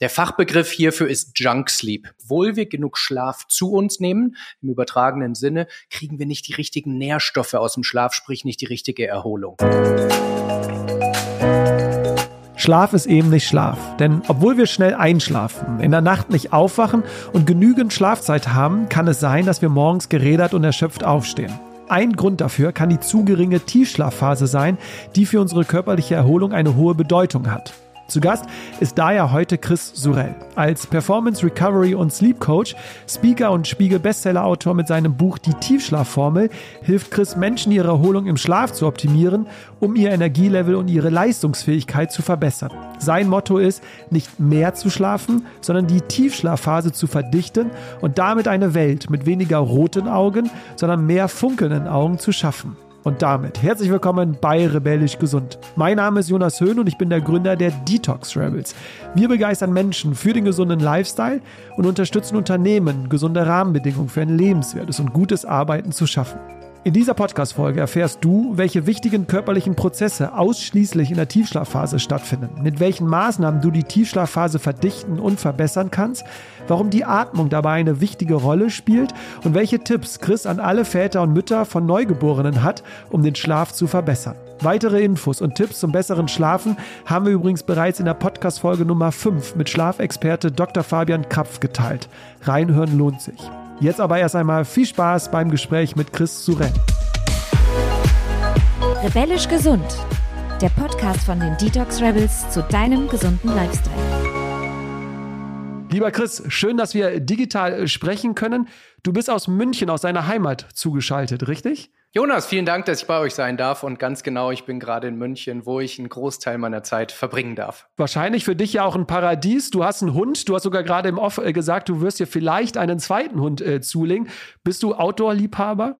Der Fachbegriff hierfür ist Junk Sleep. Obwohl wir genug Schlaf zu uns nehmen, im übertragenen Sinne, kriegen wir nicht die richtigen Nährstoffe aus dem Schlaf, sprich nicht die richtige Erholung. Schlaf ist eben nicht Schlaf. Denn obwohl wir schnell einschlafen, in der Nacht nicht aufwachen und genügend Schlafzeit haben, kann es sein, dass wir morgens gerädert und erschöpft aufstehen. Ein Grund dafür kann die zu geringe Tiefschlafphase sein, die für unsere körperliche Erholung eine hohe Bedeutung hat. Zu Gast ist daher heute Chris Surell. Als Performance Recovery und Sleep Coach, Speaker und Spiegel Bestseller Autor mit seinem Buch Die Tiefschlafformel hilft Chris Menschen ihre Erholung im Schlaf zu optimieren, um ihr Energielevel und ihre Leistungsfähigkeit zu verbessern. Sein Motto ist, nicht mehr zu schlafen, sondern die Tiefschlafphase zu verdichten und damit eine Welt mit weniger roten Augen, sondern mehr funkelnden Augen zu schaffen. Und damit herzlich willkommen bei Rebellisch Gesund. Mein Name ist Jonas Höhn und ich bin der Gründer der Detox Rebels. Wir begeistern Menschen für den gesunden Lifestyle und unterstützen Unternehmen, gesunde Rahmenbedingungen für ein lebenswertes und gutes Arbeiten zu schaffen. In dieser Podcast-Folge erfährst du, welche wichtigen körperlichen Prozesse ausschließlich in der Tiefschlafphase stattfinden, mit welchen Maßnahmen du die Tiefschlafphase verdichten und verbessern kannst, warum die Atmung dabei eine wichtige Rolle spielt und welche Tipps Chris an alle Väter und Mütter von Neugeborenen hat, um den Schlaf zu verbessern. Weitere Infos und Tipps zum besseren Schlafen haben wir übrigens bereits in der Podcast-Folge Nummer 5 mit Schlafexperte Dr. Fabian Krapf geteilt. Reinhören lohnt sich. Jetzt aber erst einmal viel Spaß beim Gespräch mit Chris Surell. Rebellisch gesund. Der Podcast von den Detox Rebels zu deinem gesunden Lifestyle. Lieber Chris, schön, dass wir digital sprechen können. Du bist aus München, aus deiner Heimat zugeschaltet, richtig? Jonas, vielen Dank, dass ich bei euch sein darf. Und ganz genau, ich bin gerade in München, wo ich einen Großteil meiner Zeit verbringen darf. Wahrscheinlich für dich ja auch ein Paradies. Du hast einen Hund. Du hast sogar gerade im Off äh, gesagt, du wirst dir vielleicht einen zweiten Hund äh, zulegen. Bist du Outdoor-Liebhaber?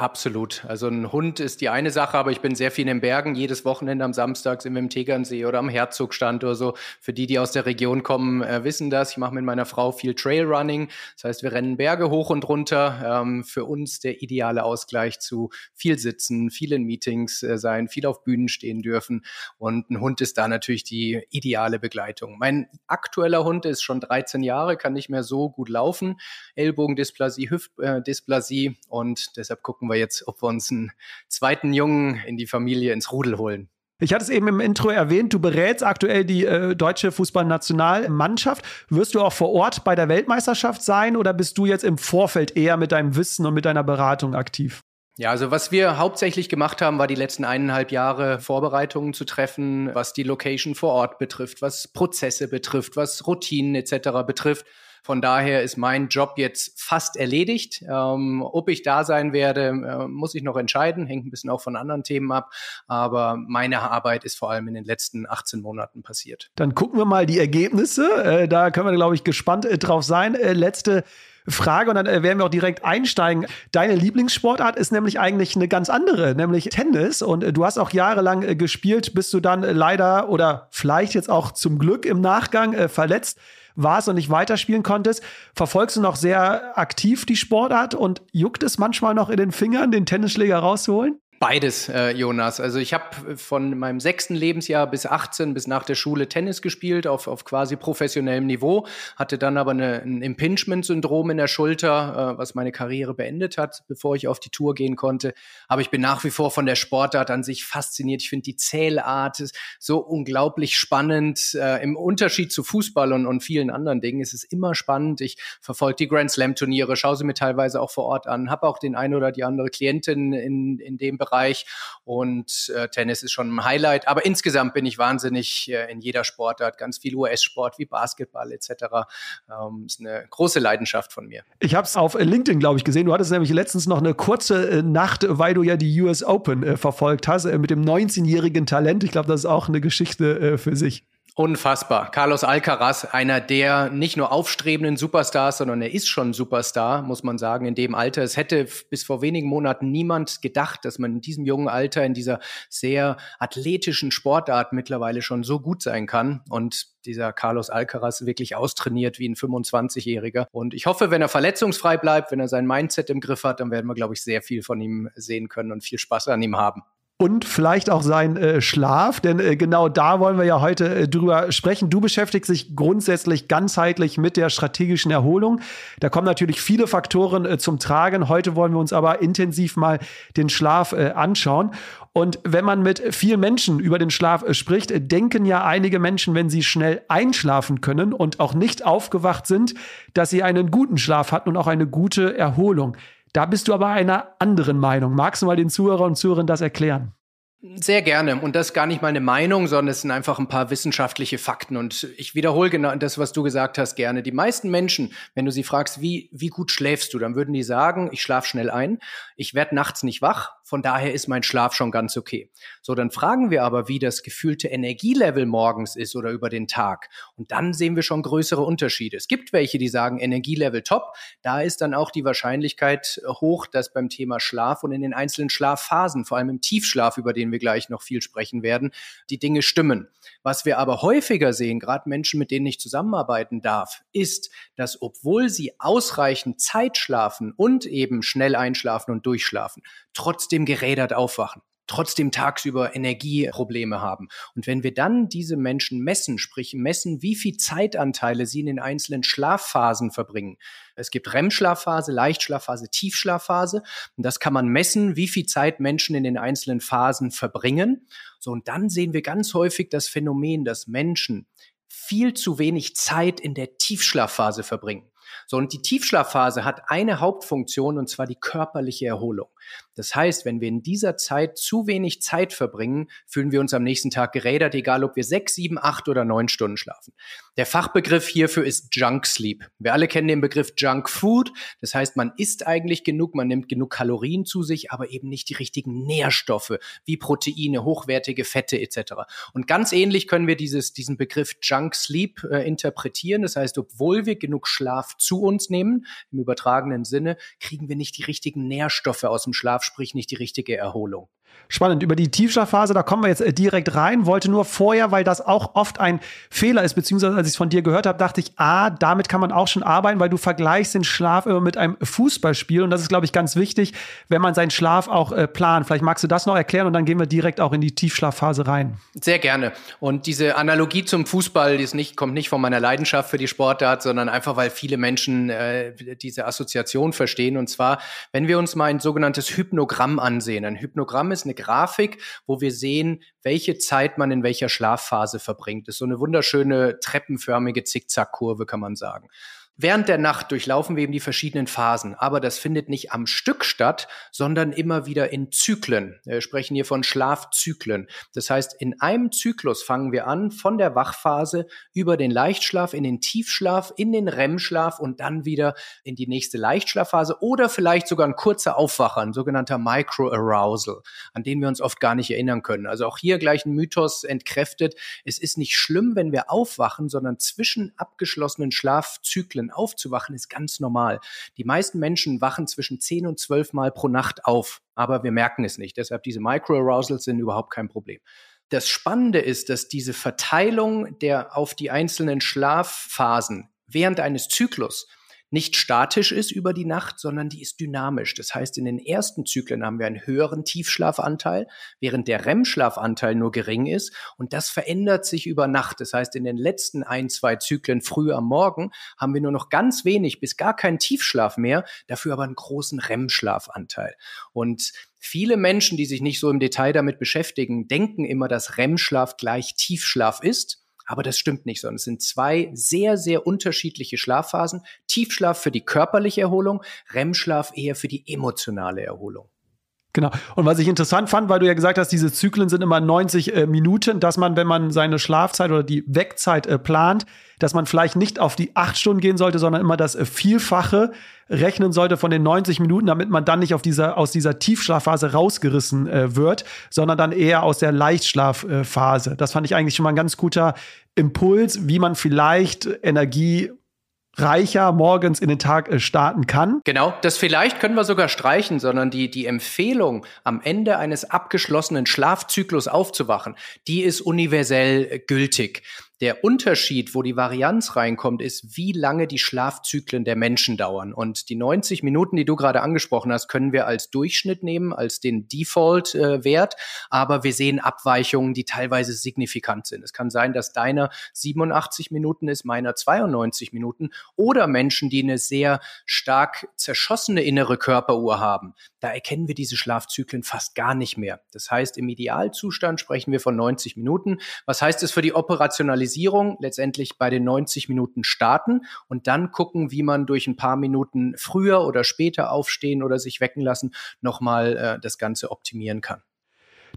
Absolut. Also ein Hund ist die eine Sache, aber ich bin sehr viel in den Bergen. Jedes Wochenende am Samstag sind wir im Tegernsee oder am Herzogstand oder so. Für die, die aus der Region kommen, äh, wissen das. Ich mache mit meiner Frau viel Trailrunning. Das heißt, wir rennen Berge hoch und runter. Ähm, für uns der ideale Ausgleich zu viel sitzen, viel in Meetings äh, sein, viel auf Bühnen stehen dürfen. Und ein Hund ist da natürlich die ideale Begleitung. Mein aktueller Hund ist schon 13 Jahre, kann nicht mehr so gut laufen. Ellbogendysplasie, Hüftdysplasie und deshalb gucken wir jetzt, ob wir uns einen zweiten Jungen in die Familie ins Rudel holen. Ich hatte es eben im Intro erwähnt, du berätst aktuell die äh, deutsche Fußballnationalmannschaft. Wirst du auch vor Ort bei der Weltmeisterschaft sein oder bist du jetzt im Vorfeld eher mit deinem Wissen und mit deiner Beratung aktiv? Ja, also was wir hauptsächlich gemacht haben, war die letzten eineinhalb Jahre Vorbereitungen zu treffen, was die Location vor Ort betrifft, was Prozesse betrifft, was Routinen etc. betrifft. Von daher ist mein Job jetzt fast erledigt. Ähm, ob ich da sein werde, äh, muss ich noch entscheiden, hängt ein bisschen auch von anderen Themen ab. Aber meine Arbeit ist vor allem in den letzten 18 Monaten passiert. Dann gucken wir mal die Ergebnisse. Äh, da können wir, glaube ich, gespannt äh, drauf sein. Äh, letzte Frage und dann äh, werden wir auch direkt einsteigen. Deine Lieblingssportart ist nämlich eigentlich eine ganz andere, nämlich Tennis. Und äh, du hast auch jahrelang gespielt, bis du dann leider oder vielleicht jetzt auch zum Glück im Nachgang verletzt warst und nicht weiterspielen konntest, verfolgst du noch sehr aktiv die Sportart und juckt es manchmal noch in den Fingern, den Tennisschläger rauszuholen? Beides, äh, Jonas. Also ich habe von meinem sechsten Lebensjahr bis 18, bis nach der Schule Tennis gespielt, auf, auf quasi professionellem Niveau, hatte dann aber eine, ein Impingement-Syndrom in der Schulter, äh, was meine Karriere beendet hat, bevor ich auf die Tour gehen konnte. Aber ich bin nach wie vor von der Sportart an sich fasziniert. Ich finde die Zählart so unglaublich spannend. Äh, Im Unterschied zu Fußball und, und vielen anderen Dingen ist es immer spannend. Ich verfolge die Grand Slam-Turniere, schaue sie mir teilweise auch vor Ort an, habe auch den ein oder die andere Klientin in, in dem Bereich Bereich und äh, Tennis ist schon ein Highlight. Aber insgesamt bin ich wahnsinnig äh, in jeder Sportart, ganz viel US-Sport wie Basketball etc. Ähm, ist eine große Leidenschaft von mir. Ich habe es auf LinkedIn, glaube ich, gesehen. Du hattest nämlich letztens noch eine kurze äh, Nacht, weil du ja die US Open äh, verfolgt hast, äh, mit dem 19-jährigen Talent. Ich glaube, das ist auch eine Geschichte äh, für sich. Unfassbar. Carlos Alcaraz, einer der nicht nur aufstrebenden Superstars, sondern er ist schon Superstar, muss man sagen, in dem Alter. Es hätte bis vor wenigen Monaten niemand gedacht, dass man in diesem jungen Alter, in dieser sehr athletischen Sportart mittlerweile schon so gut sein kann. Und dieser Carlos Alcaraz wirklich austrainiert wie ein 25-Jähriger. Und ich hoffe, wenn er verletzungsfrei bleibt, wenn er sein Mindset im Griff hat, dann werden wir, glaube ich, sehr viel von ihm sehen können und viel Spaß an ihm haben. Und vielleicht auch sein äh, Schlaf, denn äh, genau da wollen wir ja heute äh, drüber sprechen. Du beschäftigst dich grundsätzlich ganzheitlich mit der strategischen Erholung. Da kommen natürlich viele Faktoren äh, zum Tragen. Heute wollen wir uns aber intensiv mal den Schlaf äh, anschauen. Und wenn man mit vielen Menschen über den Schlaf äh, spricht, denken ja einige Menschen, wenn sie schnell einschlafen können und auch nicht aufgewacht sind, dass sie einen guten Schlaf hatten und auch eine gute Erholung. Da bist du aber einer anderen Meinung. Magst du mal den Zuhörer und Zuhörern das erklären? Sehr gerne. Und das ist gar nicht mal eine Meinung, sondern es sind einfach ein paar wissenschaftliche Fakten. Und ich wiederhole genau das, was du gesagt hast, gerne. Die meisten Menschen, wenn du sie fragst, wie, wie gut schläfst du, dann würden die sagen, ich schlafe schnell ein, ich werde nachts nicht wach, von daher ist mein Schlaf schon ganz okay. So, dann fragen wir aber, wie das gefühlte Energielevel morgens ist oder über den Tag. Und dann sehen wir schon größere Unterschiede. Es gibt welche, die sagen Energielevel top. Da ist dann auch die Wahrscheinlichkeit hoch, dass beim Thema Schlaf und in den einzelnen Schlafphasen, vor allem im Tiefschlaf, über den wir gleich noch viel sprechen werden, die Dinge stimmen. Was wir aber häufiger sehen, gerade Menschen, mit denen ich zusammenarbeiten darf, ist, dass obwohl sie ausreichend Zeit schlafen und eben schnell einschlafen und durchschlafen, trotzdem gerädert aufwachen trotzdem tagsüber Energieprobleme haben. Und wenn wir dann diese Menschen messen, sprich messen, wie viel Zeitanteile sie in den einzelnen Schlafphasen verbringen. Es gibt REM-Schlafphase, Leichtschlafphase, Tiefschlafphase. Und das kann man messen, wie viel Zeit Menschen in den einzelnen Phasen verbringen. So, und dann sehen wir ganz häufig das Phänomen, dass Menschen viel zu wenig Zeit in der Tiefschlafphase verbringen. So, und die Tiefschlafphase hat eine Hauptfunktion, und zwar die körperliche Erholung. Das heißt, wenn wir in dieser Zeit zu wenig Zeit verbringen, fühlen wir uns am nächsten Tag gerädert, egal ob wir sechs, sieben, acht oder neun Stunden schlafen. Der Fachbegriff hierfür ist Junk Sleep. Wir alle kennen den Begriff Junk Food. Das heißt, man isst eigentlich genug, man nimmt genug Kalorien zu sich, aber eben nicht die richtigen Nährstoffe wie Proteine, hochwertige Fette etc. Und ganz ähnlich können wir dieses, diesen Begriff Junk Sleep äh, interpretieren. Das heißt, obwohl wir genug Schlaf zu uns nehmen, im übertragenen Sinne, kriegen wir nicht die richtigen Nährstoffe aus dem Schlaf, sprich nicht die richtige Erholung. Spannend. Über die Tiefschlafphase, da kommen wir jetzt äh, direkt rein. Wollte nur vorher, weil das auch oft ein Fehler ist, beziehungsweise als ich es von dir gehört habe, dachte ich, ah, damit kann man auch schon arbeiten, weil du vergleichst den Schlaf immer mit einem Fußballspiel. Und das ist, glaube ich, ganz wichtig, wenn man seinen Schlaf auch äh, plant. Vielleicht magst du das noch erklären und dann gehen wir direkt auch in die Tiefschlafphase rein. Sehr gerne. Und diese Analogie zum Fußball, die ist nicht, kommt nicht von meiner Leidenschaft für die Sportart, sondern einfach, weil viele Menschen äh, diese Assoziation verstehen. Und zwar, wenn wir uns mal ein sogenanntes Hypnogramm ansehen. Ein Hypnogramm ist eine Grafik, wo wir sehen, welche Zeit man in welcher Schlafphase verbringt. Das ist so eine wunderschöne treppenförmige Zickzackkurve, kann man sagen. Während der Nacht durchlaufen wir eben die verschiedenen Phasen, aber das findet nicht am Stück statt, sondern immer wieder in Zyklen. Wir sprechen hier von Schlafzyklen. Das heißt, in einem Zyklus fangen wir an von der Wachphase über den Leichtschlaf in den Tiefschlaf, in den REM-Schlaf und dann wieder in die nächste Leichtschlafphase oder vielleicht sogar ein kurzer Aufwacher, ein sogenannter Micro-Arousal, an den wir uns oft gar nicht erinnern können. Also auch hier gleich ein Mythos entkräftet. Es ist nicht schlimm, wenn wir aufwachen, sondern zwischen abgeschlossenen Schlafzyklen aufzuwachen, ist ganz normal. Die meisten Menschen wachen zwischen 10 und 12 Mal pro Nacht auf, aber wir merken es nicht. Deshalb diese Microarousals sind überhaupt kein Problem. Das Spannende ist, dass diese Verteilung der auf die einzelnen Schlafphasen während eines Zyklus nicht statisch ist über die Nacht, sondern die ist dynamisch. Das heißt, in den ersten Zyklen haben wir einen höheren Tiefschlafanteil, während der REM-Schlafanteil nur gering ist. Und das verändert sich über Nacht. Das heißt, in den letzten ein, zwei Zyklen früh am Morgen haben wir nur noch ganz wenig bis gar keinen Tiefschlaf mehr, dafür aber einen großen REM-Schlafanteil. Und Viele Menschen, die sich nicht so im Detail damit beschäftigen, denken immer, dass REM-Schlaf gleich Tiefschlaf ist. Aber das stimmt nicht, sondern es sind zwei sehr, sehr unterschiedliche Schlafphasen. Tiefschlaf für die körperliche Erholung, REM-Schlaf eher für die emotionale Erholung. Genau. Und was ich interessant fand, weil du ja gesagt hast, diese Zyklen sind immer 90 äh, Minuten, dass man, wenn man seine Schlafzeit oder die Wegzeit äh, plant, dass man vielleicht nicht auf die acht Stunden gehen sollte, sondern immer das äh, Vielfache rechnen sollte von den 90 Minuten, damit man dann nicht auf dieser, aus dieser Tiefschlafphase rausgerissen äh, wird, sondern dann eher aus der Leichtschlafphase. das fand ich eigentlich schon mal ein ganz guter Impuls, wie man vielleicht Energie reicher morgens in den Tag äh, starten kann. Genau, das vielleicht können wir sogar streichen, sondern die, die Empfehlung, am Ende eines abgeschlossenen Schlafzyklus aufzuwachen, die ist universell äh, gültig. Der Unterschied, wo die Varianz reinkommt, ist, wie lange die Schlafzyklen der Menschen dauern. Und die 90 Minuten, die du gerade angesprochen hast, können wir als Durchschnitt nehmen, als den Default-Wert. Äh, aber wir sehen Abweichungen, die teilweise signifikant sind. Es kann sein, dass deiner 87 Minuten ist, meiner 92 Minuten. Oder Menschen, die eine sehr stark zerschossene innere Körperuhr haben. Da erkennen wir diese Schlafzyklen fast gar nicht mehr. Das heißt, im Idealzustand sprechen wir von 90 Minuten. Was heißt es für die Operationalisierung? Letztendlich bei den 90 Minuten starten und dann gucken, wie man durch ein paar Minuten früher oder später aufstehen oder sich wecken lassen, nochmal äh, das Ganze optimieren kann.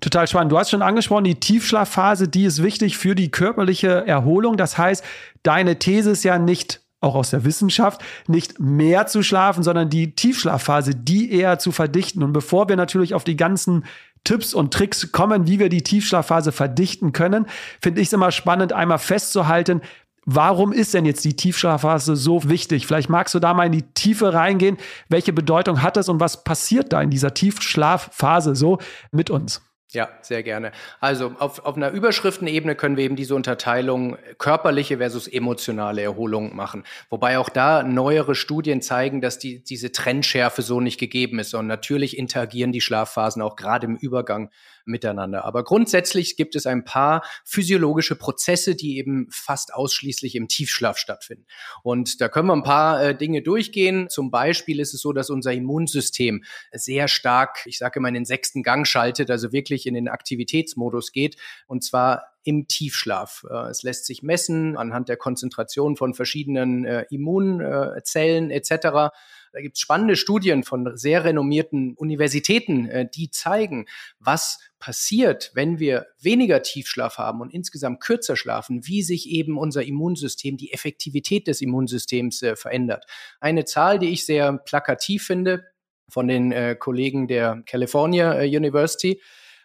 Total spannend. Du hast schon angesprochen, die Tiefschlafphase, die ist wichtig für die körperliche Erholung. Das heißt, deine These ist ja nicht auch aus der Wissenschaft, nicht mehr zu schlafen, sondern die Tiefschlafphase, die eher zu verdichten. Und bevor wir natürlich auf die ganzen Tipps und Tricks kommen, wie wir die Tiefschlafphase verdichten können, finde ich es immer spannend, einmal festzuhalten, Warum ist denn jetzt die Tiefschlafphase so wichtig? Vielleicht magst du da mal in die Tiefe reingehen. Welche Bedeutung hat das und was passiert da in dieser Tiefschlafphase so mit uns? Ja, sehr gerne. Also auf, auf einer Überschriftenebene können wir eben diese Unterteilung körperliche versus emotionale Erholung machen. Wobei auch da neuere Studien zeigen, dass die, diese Trennschärfe so nicht gegeben ist. Und natürlich interagieren die Schlafphasen auch gerade im Übergang miteinander. Aber grundsätzlich gibt es ein paar physiologische Prozesse, die eben fast ausschließlich im Tiefschlaf stattfinden. Und da können wir ein paar äh, Dinge durchgehen. Zum Beispiel ist es so, dass unser Immunsystem sehr stark, ich sage immer, in den sechsten Gang schaltet, also wirklich in den Aktivitätsmodus geht. Und zwar im Tiefschlaf. Äh, es lässt sich messen anhand der Konzentration von verschiedenen äh, Immunzellen etc. Da gibt es spannende Studien von sehr renommierten Universitäten, äh, die zeigen, was passiert, wenn wir weniger Tiefschlaf haben und insgesamt kürzer schlafen, wie sich eben unser Immunsystem, die Effektivität des Immunsystems äh, verändert. Eine Zahl, die ich sehr plakativ finde von den äh, Kollegen der California äh, University,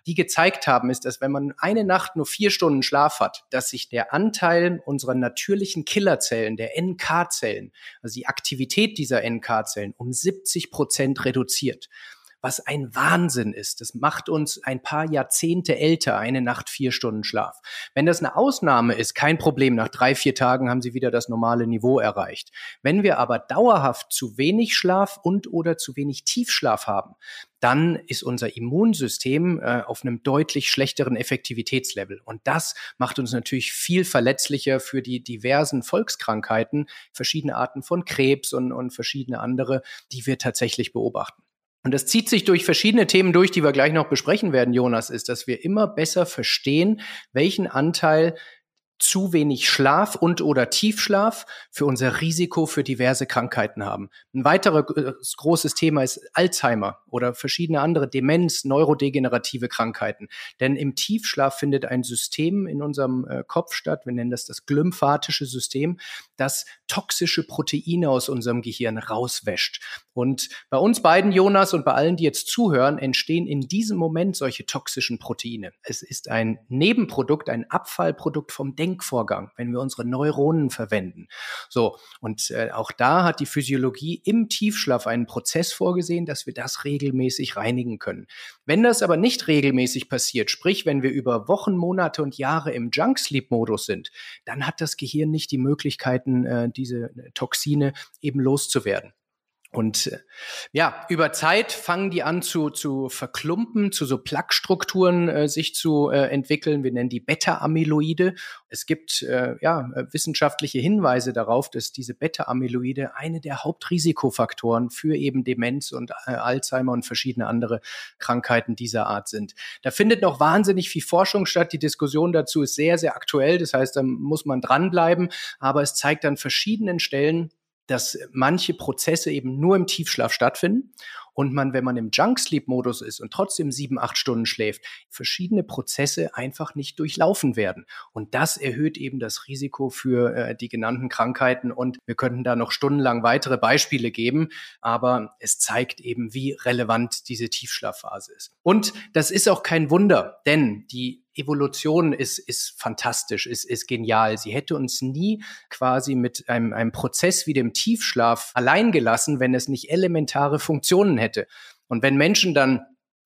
die gezeigt haben, ist, dass wenn man eine Nacht nur vier Stunden Schlaf hat, dass sich der Anteil unserer natürlichen Killerzellen, der NK-Zellen, also die Aktivität dieser NK-Zellen um 70 Prozent reduziert was ein Wahnsinn ist. Das macht uns ein paar Jahrzehnte älter, eine Nacht vier Stunden Schlaf. Wenn das eine Ausnahme ist, kein Problem. Nach drei, vier Tagen haben Sie wieder das normale Niveau erreicht. Wenn wir aber dauerhaft zu wenig Schlaf und oder zu wenig Tiefschlaf haben, dann ist unser Immunsystem äh, auf einem deutlich schlechteren Effektivitätslevel. Und das macht uns natürlich viel verletzlicher für die diversen Volkskrankheiten, verschiedene Arten von Krebs und, und verschiedene andere, die wir tatsächlich beobachten. Und das zieht sich durch verschiedene Themen durch, die wir gleich noch besprechen werden, Jonas, ist, dass wir immer besser verstehen, welchen Anteil zu wenig Schlaf und oder Tiefschlaf für unser Risiko für diverse Krankheiten haben. Ein weiteres äh, großes Thema ist Alzheimer oder verschiedene andere Demenz, neurodegenerative Krankheiten. Denn im Tiefschlaf findet ein System in unserem äh, Kopf statt, wir nennen das das glymphatische System, das toxische Proteine aus unserem Gehirn rauswäscht. Und bei uns beiden, Jonas, und bei allen, die jetzt zuhören, entstehen in diesem Moment solche toxischen Proteine. Es ist ein Nebenprodukt, ein Abfallprodukt vom Denkvorgang, wenn wir unsere Neuronen verwenden. So, und äh, auch da hat die Physiologie im Tiefschlaf einen Prozess vorgesehen, dass wir das regelmäßig reinigen können. Wenn das aber nicht regelmäßig passiert, sprich, wenn wir über Wochen, Monate und Jahre im Junk-Sleep-Modus sind, dann hat das Gehirn nicht die Möglichkeiten, äh, diese Toxine eben loszuwerden. Und äh, ja, über Zeit fangen die an zu, zu verklumpen, zu so Plaquestrukturen äh, sich zu äh, entwickeln. Wir nennen die Beta-Amyloide. Es gibt äh, ja, äh, wissenschaftliche Hinweise darauf, dass diese Beta-Amyloide eine der Hauptrisikofaktoren für eben Demenz und äh, Alzheimer und verschiedene andere Krankheiten dieser Art sind. Da findet noch wahnsinnig viel Forschung statt. Die Diskussion dazu ist sehr, sehr aktuell. Das heißt, da muss man dranbleiben. Aber es zeigt an verschiedenen Stellen, dass manche Prozesse eben nur im Tiefschlaf stattfinden und man, wenn man im Junk-Sleep-Modus ist und trotzdem sieben, acht Stunden schläft, verschiedene Prozesse einfach nicht durchlaufen werden. Und das erhöht eben das Risiko für äh, die genannten Krankheiten. Und wir könnten da noch stundenlang weitere Beispiele geben, aber es zeigt eben, wie relevant diese Tiefschlafphase ist. Und das ist auch kein Wunder, denn die Evolution ist, ist fantastisch, ist, ist genial. Sie hätte uns nie quasi mit einem, einem Prozess wie dem Tiefschlaf allein gelassen, wenn es nicht elementare Funktionen hätte. Und wenn Menschen dann,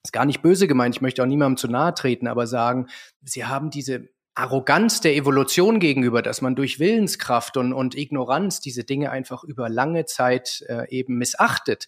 ist gar nicht böse gemeint, ich möchte auch niemandem zu nahe treten, aber sagen, sie haben diese Arroganz der Evolution gegenüber, dass man durch Willenskraft und, und Ignoranz diese Dinge einfach über lange Zeit äh, eben missachtet,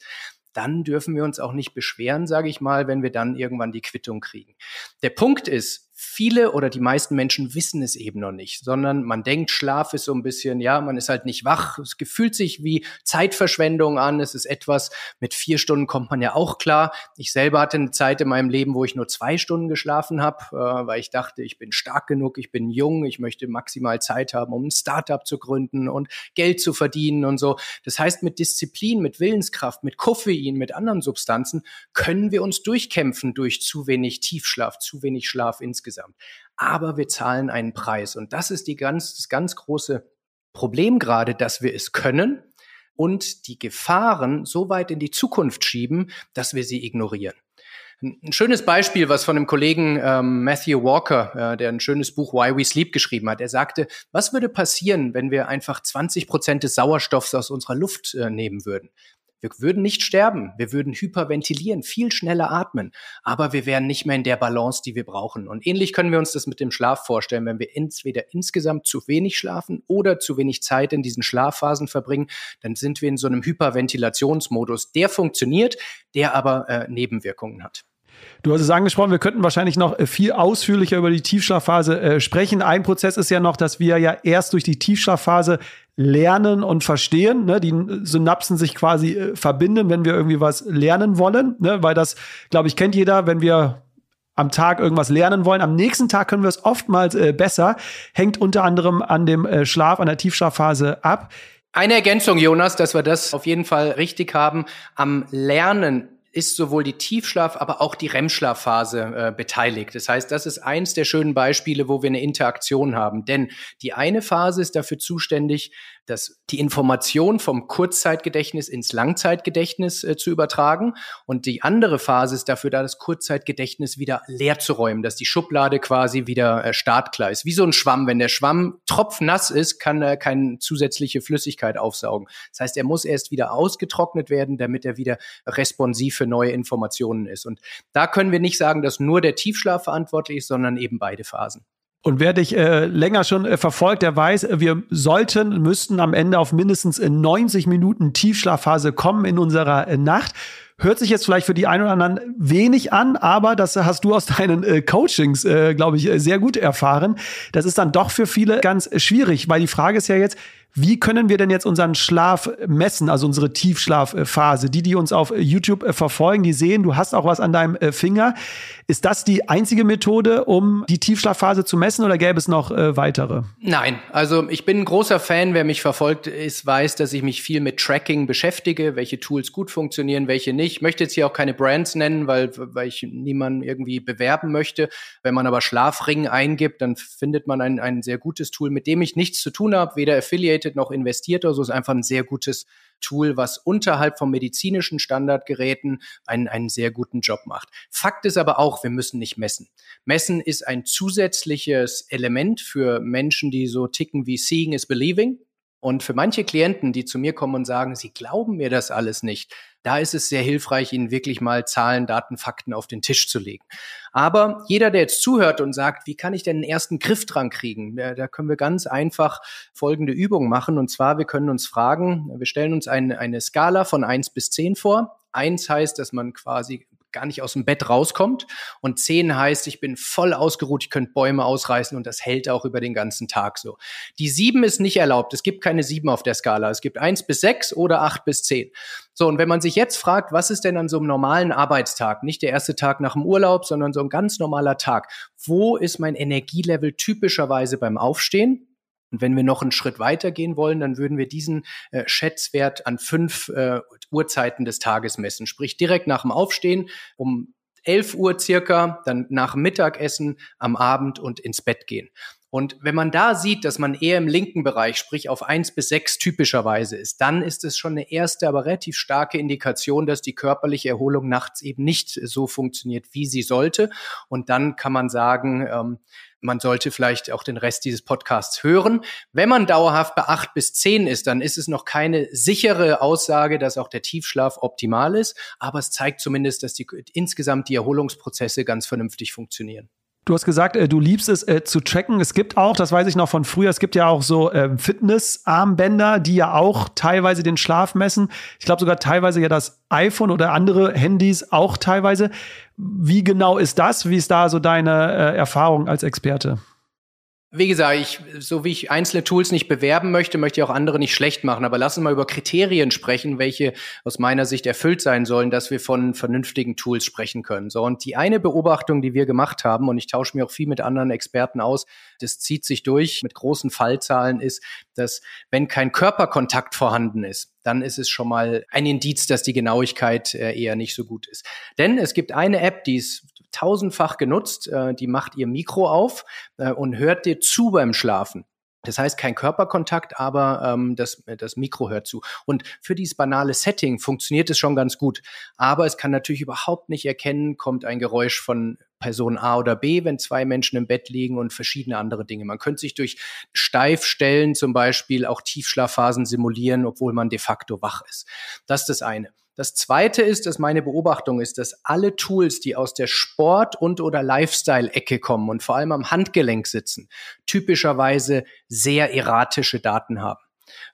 dann dürfen wir uns auch nicht beschweren, sage ich mal, wenn wir dann irgendwann die Quittung kriegen. Der Punkt ist, viele oder die meisten Menschen wissen es eben noch nicht, sondern man denkt, Schlaf ist so ein bisschen, ja, man ist halt nicht wach. Es fühlt sich wie Zeitverschwendung an. Es ist etwas, mit vier Stunden kommt man ja auch klar. Ich selber hatte eine Zeit in meinem Leben, wo ich nur zwei Stunden geschlafen habe, äh, weil ich dachte, ich bin stark genug, ich bin jung, ich möchte maximal Zeit haben, um ein Startup zu gründen und Geld zu verdienen und so. Das heißt, mit Disziplin, mit Willenskraft, mit Koffein, mit anderen Substanzen können wir uns durchkämpfen durch zu wenig Tiefschlaf, zu wenig Schlaf insgesamt insgesamt. Aber wir zahlen einen Preis. Und das ist die ganz, das ganz große Problem gerade, dass wir es können und die Gefahren so weit in die Zukunft schieben, dass wir sie ignorieren. Ein schönes Beispiel, was von dem Kollegen ähm, Matthew Walker, äh, der ein schönes Buch Why We Sleep geschrieben hat. Er sagte, was würde passieren, wenn wir einfach 20 Prozent des Sauerstoffs aus unserer Luft äh, nehmen würden? Wir würden nicht sterben, wir würden hyperventilieren, viel schneller atmen, aber wir wären nicht mehr in der Balance, die wir brauchen. Und ähnlich können wir uns das mit dem Schlaf vorstellen, wenn wir entweder insgesamt zu wenig schlafen oder zu wenig Zeit in diesen Schlafphasen verbringen, dann sind wir in so einem Hyperventilationsmodus. Der funktioniert, der aber äh, Nebenwirkungen hat. Du hast es angesprochen, wir könnten wahrscheinlich noch äh, viel ausführlicher über die Tiefschlafphase äh, sprechen. Ein Prozess ist ja noch, dass wir ja erst durch die Tiefschlafphase lernen und verstehen, ne? die Synapsen sich quasi äh, verbinden, wenn wir irgendwie was lernen wollen, ne? weil das, glaube ich, kennt jeder, wenn wir am Tag irgendwas lernen wollen. Am nächsten Tag können wir es oftmals äh, besser. Hängt unter anderem an dem äh, Schlaf, an der Tiefschlafphase ab. Eine Ergänzung, Jonas, dass wir das auf jeden Fall richtig haben. Am Lernen ist sowohl die Tiefschlaf, aber auch die REM-Schlafphase äh, beteiligt. Das heißt, das ist eins der schönen Beispiele, wo wir eine Interaktion haben. Denn die eine Phase ist dafür zuständig, dass die Information vom Kurzzeitgedächtnis ins Langzeitgedächtnis äh, zu übertragen. Und die andere Phase ist dafür da, das Kurzzeitgedächtnis wieder leer zu räumen, dass die Schublade quasi wieder äh, startklar ist. Wie so ein Schwamm. Wenn der Schwamm tropfnass ist, kann er keine zusätzliche Flüssigkeit aufsaugen. Das heißt, er muss erst wieder ausgetrocknet werden, damit er wieder responsiv für neue Informationen ist. Und da können wir nicht sagen, dass nur der Tiefschlaf verantwortlich ist, sondern eben beide Phasen. Und wer dich äh, länger schon äh, verfolgt, der weiß, äh, wir sollten, müssten am Ende auf mindestens 90 äh, Minuten Tiefschlafphase kommen in unserer äh, Nacht. Hört sich jetzt vielleicht für die einen oder anderen wenig an, aber das hast du aus deinen äh, Coachings, äh, glaube ich, äh, sehr gut erfahren. Das ist dann doch für viele ganz schwierig, weil die Frage ist ja jetzt, wie können wir denn jetzt unseren Schlaf messen, also unsere Tiefschlafphase? Die, die uns auf YouTube äh, verfolgen, die sehen, du hast auch was an deinem äh, Finger. Ist das die einzige Methode, um die Tiefschlafphase zu messen oder gäbe es noch äh, weitere? Nein, also ich bin ein großer Fan, wer mich verfolgt ist, weiß, dass ich mich viel mit Tracking beschäftige, welche Tools gut funktionieren, welche nicht. Ich möchte jetzt hier auch keine Brands nennen, weil, weil ich niemanden irgendwie bewerben möchte. Wenn man aber Schlafring eingibt, dann findet man ein, ein sehr gutes Tool, mit dem ich nichts zu tun habe, weder Affiliate gedatet noch investiert oder so. Ist einfach ein sehr gutes Tool, was unterhalb von medizinischen Standardgeräten einen, einen sehr guten Job macht. Fakt ist aber auch, wir müssen nicht messen. Messen ist ein zusätzliches Element für Menschen, die so ticken wie Seeing is Believing. Und für manche Klienten, die zu mir kommen und sagen, sie glauben mir das alles nicht, da ist es sehr hilfreich, ihnen wirklich mal Zahlen, Daten, Fakten auf den Tisch zu legen. Aber jeder, der jetzt zuhört und sagt, wie kann ich denn einen ersten Griff dran kriegen? Da können wir ganz einfach folgende Übung machen. Und zwar, wir können uns fragen, wir stellen uns eine, eine Skala von eins bis zehn vor. Eins heißt, dass man quasi gar nicht aus dem Bett rauskommt. Und zehn heißt, ich bin voll ausgeruht, ich könnte Bäume ausreißen und das hält auch über den ganzen Tag so. Die sieben ist nicht erlaubt. Es gibt keine sieben auf der Skala. Es gibt eins bis sechs oder acht bis zehn. So, und wenn man sich jetzt fragt, was ist denn an so einem normalen Arbeitstag, nicht der erste Tag nach dem Urlaub, sondern so ein ganz normaler Tag, wo ist mein Energielevel typischerweise beim Aufstehen? Und wenn wir noch einen Schritt weiter gehen wollen, dann würden wir diesen äh, Schätzwert an fünf äh, Uhrzeiten des Tages messen. Sprich direkt nach dem Aufstehen um 11 Uhr circa, dann nach Mittagessen, am Abend und ins Bett gehen. Und wenn man da sieht, dass man eher im linken Bereich, sprich auf eins bis sechs typischerweise ist, dann ist es schon eine erste, aber relativ starke Indikation, dass die körperliche Erholung nachts eben nicht so funktioniert, wie sie sollte. Und dann kann man sagen, ähm, man sollte vielleicht auch den Rest dieses Podcasts hören. Wenn man dauerhaft bei acht bis zehn ist, dann ist es noch keine sichere Aussage, dass auch der Tiefschlaf optimal ist, aber es zeigt zumindest, dass die, insgesamt die Erholungsprozesse ganz vernünftig funktionieren. Du hast gesagt, äh, du liebst es äh, zu tracken. Es gibt auch, das weiß ich noch von früher, es gibt ja auch so äh, Fitness-Armbänder, die ja auch teilweise den Schlaf messen. Ich glaube sogar teilweise ja das iPhone oder andere Handys auch teilweise. Wie genau ist das? Wie ist da so deine äh, Erfahrung als Experte? Wie gesagt, ich, so wie ich einzelne Tools nicht bewerben möchte, möchte ich auch andere nicht schlecht machen. Aber lass uns mal über Kriterien sprechen, welche aus meiner Sicht erfüllt sein sollen, dass wir von vernünftigen Tools sprechen können. So, und die eine Beobachtung, die wir gemacht haben, und ich tausche mir auch viel mit anderen Experten aus, das zieht sich durch mit großen Fallzahlen, ist, dass wenn kein Körperkontakt vorhanden ist, dann ist es schon mal ein Indiz, dass die Genauigkeit äh, eher nicht so gut ist. Denn es gibt eine App, die ist tausendfach genutzt. Äh, die macht ihr Mikro auf äh, und hört dir zu beim Schlafen. Das heißt, kein Körperkontakt, aber ähm, das, das Mikro hört zu. Und für dieses banale Setting funktioniert es schon ganz gut. Aber es kann natürlich überhaupt nicht erkennen, kommt ein Geräusch von Person A oder B, wenn zwei Menschen im Bett liegen und verschiedene andere Dinge. Man könnte sich durch Steifstellen zum Beispiel auch Tiefschlafphasen simulieren, obwohl man de facto wach ist. Das ist das eine. Das zweite ist, dass meine Beobachtung ist, dass alle Tools, die aus der Sport- und oder Lifestyle-Ecke kommen und vor allem am Handgelenk sitzen, typischerweise sehr erratische Daten haben.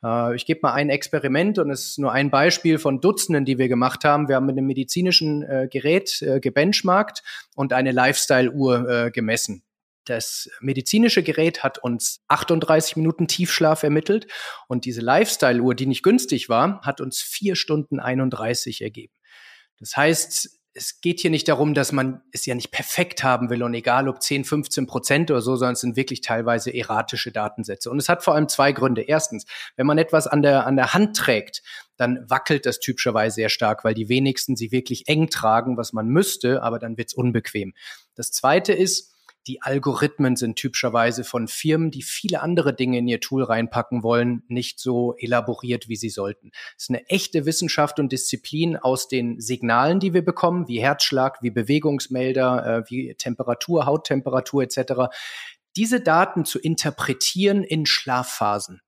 Äh, ich gebe mal ein Experiment und es ist nur ein Beispiel von Dutzenden, die wir gemacht haben. Wir haben mit einem medizinischen äh, Gerät äh, gebenchmarkt und eine Lifestyle-Uhr äh, gemessen. Das medizinische Gerät hat uns 38 Minuten Tiefschlaf ermittelt und diese Lifestyle-Uhr, die nicht günstig war, hat uns vier Stunden 31 ergeben. Das heißt, es geht hier nicht darum, dass man es ja nicht perfekt haben will und egal ob 10, 15 Prozent oder so, sondern es sind wirklich teilweise erratische Datensätze. Und es hat vor allem zwei Gründe. Erstens, wenn man etwas an der, an der Hand trägt, dann wackelt das typischerweise sehr stark, weil die wenigsten sie wirklich eng tragen, was man müsste, aber dann wird's unbequem. Das zweite ist, die Algorithmen sind typischerweise von Firmen, die viele andere Dinge in ihr Tool reinpacken wollen, nicht so elaboriert, wie sie sollten. Es ist eine echte Wissenschaft und Disziplin aus den Signalen, die wir bekommen, wie Herzschlag, wie Bewegungsmelder, äh, wie Temperatur, Hauttemperatur etc. Diese Daten zu interpretieren in Schlafphasen.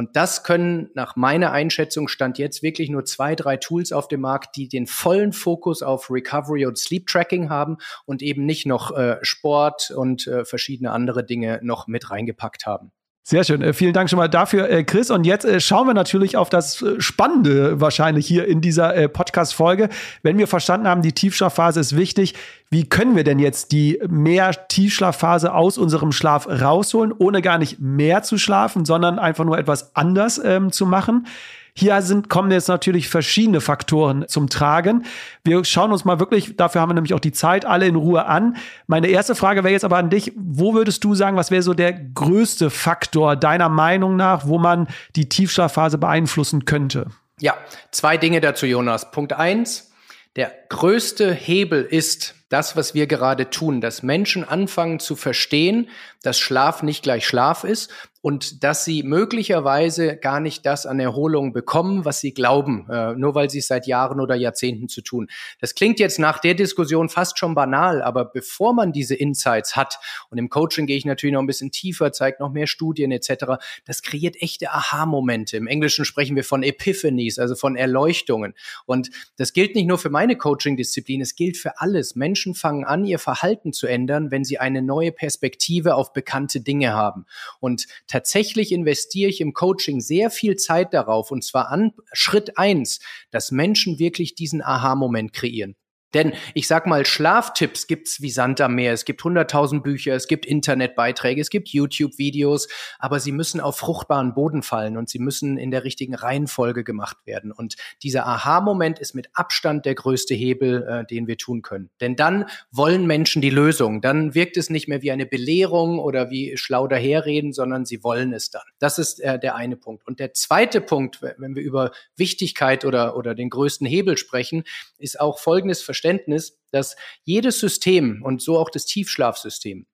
Und das können nach meiner Einschätzung stand jetzt wirklich nur zwei, drei Tools auf dem Markt, die den vollen Fokus auf Recovery und Sleep Tracking haben und eben nicht noch äh, Sport und äh, verschiedene andere Dinge noch mit reingepackt haben. Sehr schön. Äh, vielen Dank schon mal dafür, äh, Chris. Und jetzt äh, schauen wir natürlich auf das Spannende wahrscheinlich hier in dieser Podcast-Folge. Wenn wir verstanden haben, die Tiefschlafphase ist wichtig, wie können wir denn jetzt die mehr Tiefschlafphase aus unserem Schlaf rausholen, ohne gar nicht mehr zu schlafen, sondern einfach nur etwas anders ähm, zu machen? Hier sind, kommen jetzt natürlich verschiedene Faktoren zum Tragen. Wir schauen uns mal wirklich, dafür haben wir nämlich auch die Zeit, alle in Ruhe an. Meine erste Frage wäre jetzt aber an dich. Wo würdest du sagen, was wäre so der größte Faktor deiner Meinung nach, wo man die Tiefschlafphase beeinflussen könnte? Ja, zwei Dinge dazu, Jonas. Punkt eins. Der größte Hebel ist, das, was wir gerade tun, dass Menschen anfangen zu verstehen, dass Schlaf nicht gleich Schlaf ist und dass sie möglicherweise gar nicht das an Erholung bekommen, was sie glauben, äh, nur weil sie es seit Jahren oder Jahrzehnten zu tun. Das klingt jetzt nach der Diskussion fast schon banal, aber bevor man diese Insights hat, und im Coaching gehe ich natürlich noch ein bisschen tiefer, zeigt noch mehr Studien etc., das kreiert echte Aha-Momente. Im Englischen sprechen wir von Epiphanies, also von Erleuchtungen. Und das gilt nicht nur für meine Coaching-Disziplin, es gilt für alles. Menschen fangen an, ihr Verhalten zu ändern, wenn sie eine neue Perspektive auf bekannte Dinge haben. Und tatsächlich investiere ich im Coaching sehr viel Zeit darauf, und zwar an Schritt eins, dass Menschen wirklich diesen Aha-Moment kreieren. Denn ich sag mal, Schlaftipps gibt's wie Sand am Meer. Es gibt hunderttausend Bücher, es gibt Internetbeiträge, es gibt YouTube-Videos, aber sie müssen auf fruchtbaren Boden fallen und sie müssen in der richtigen Reihenfolge gemacht werden. Und dieser Aha-Moment ist mit Abstand der größte Hebel, äh, den wir tun können. Denn dann wollen Menschen die Lösung. Dann wirkt es nicht mehr wie eine Belehrung oder wie schlau daherreden, sondern sie wollen es dann. Das ist äh, der eine Punkt. Und der zweite Punkt, wenn wir über Wichtigkeit oder, oder den größten Hebel sprechen, ist auch folgendes Verständnis, dass jedes System und so auch das Tiefschlafsystem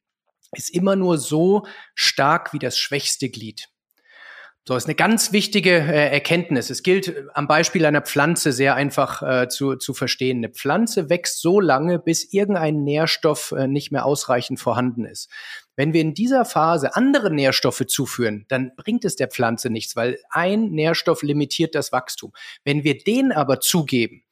ist immer nur so stark wie das schwächste Glied. So ist eine ganz wichtige äh, Erkenntnis. Es gilt äh, am Beispiel einer Pflanze sehr einfach äh, zu, zu verstehen. Eine Pflanze wächst so lange, bis irgendein Nährstoff äh, nicht mehr ausreichend vorhanden ist. Wenn wir in dieser Phase andere Nährstoffe zuführen, dann bringt es der Pflanze nichts, weil ein Nährstoff limitiert das Wachstum. Wenn wir den aber zugeben,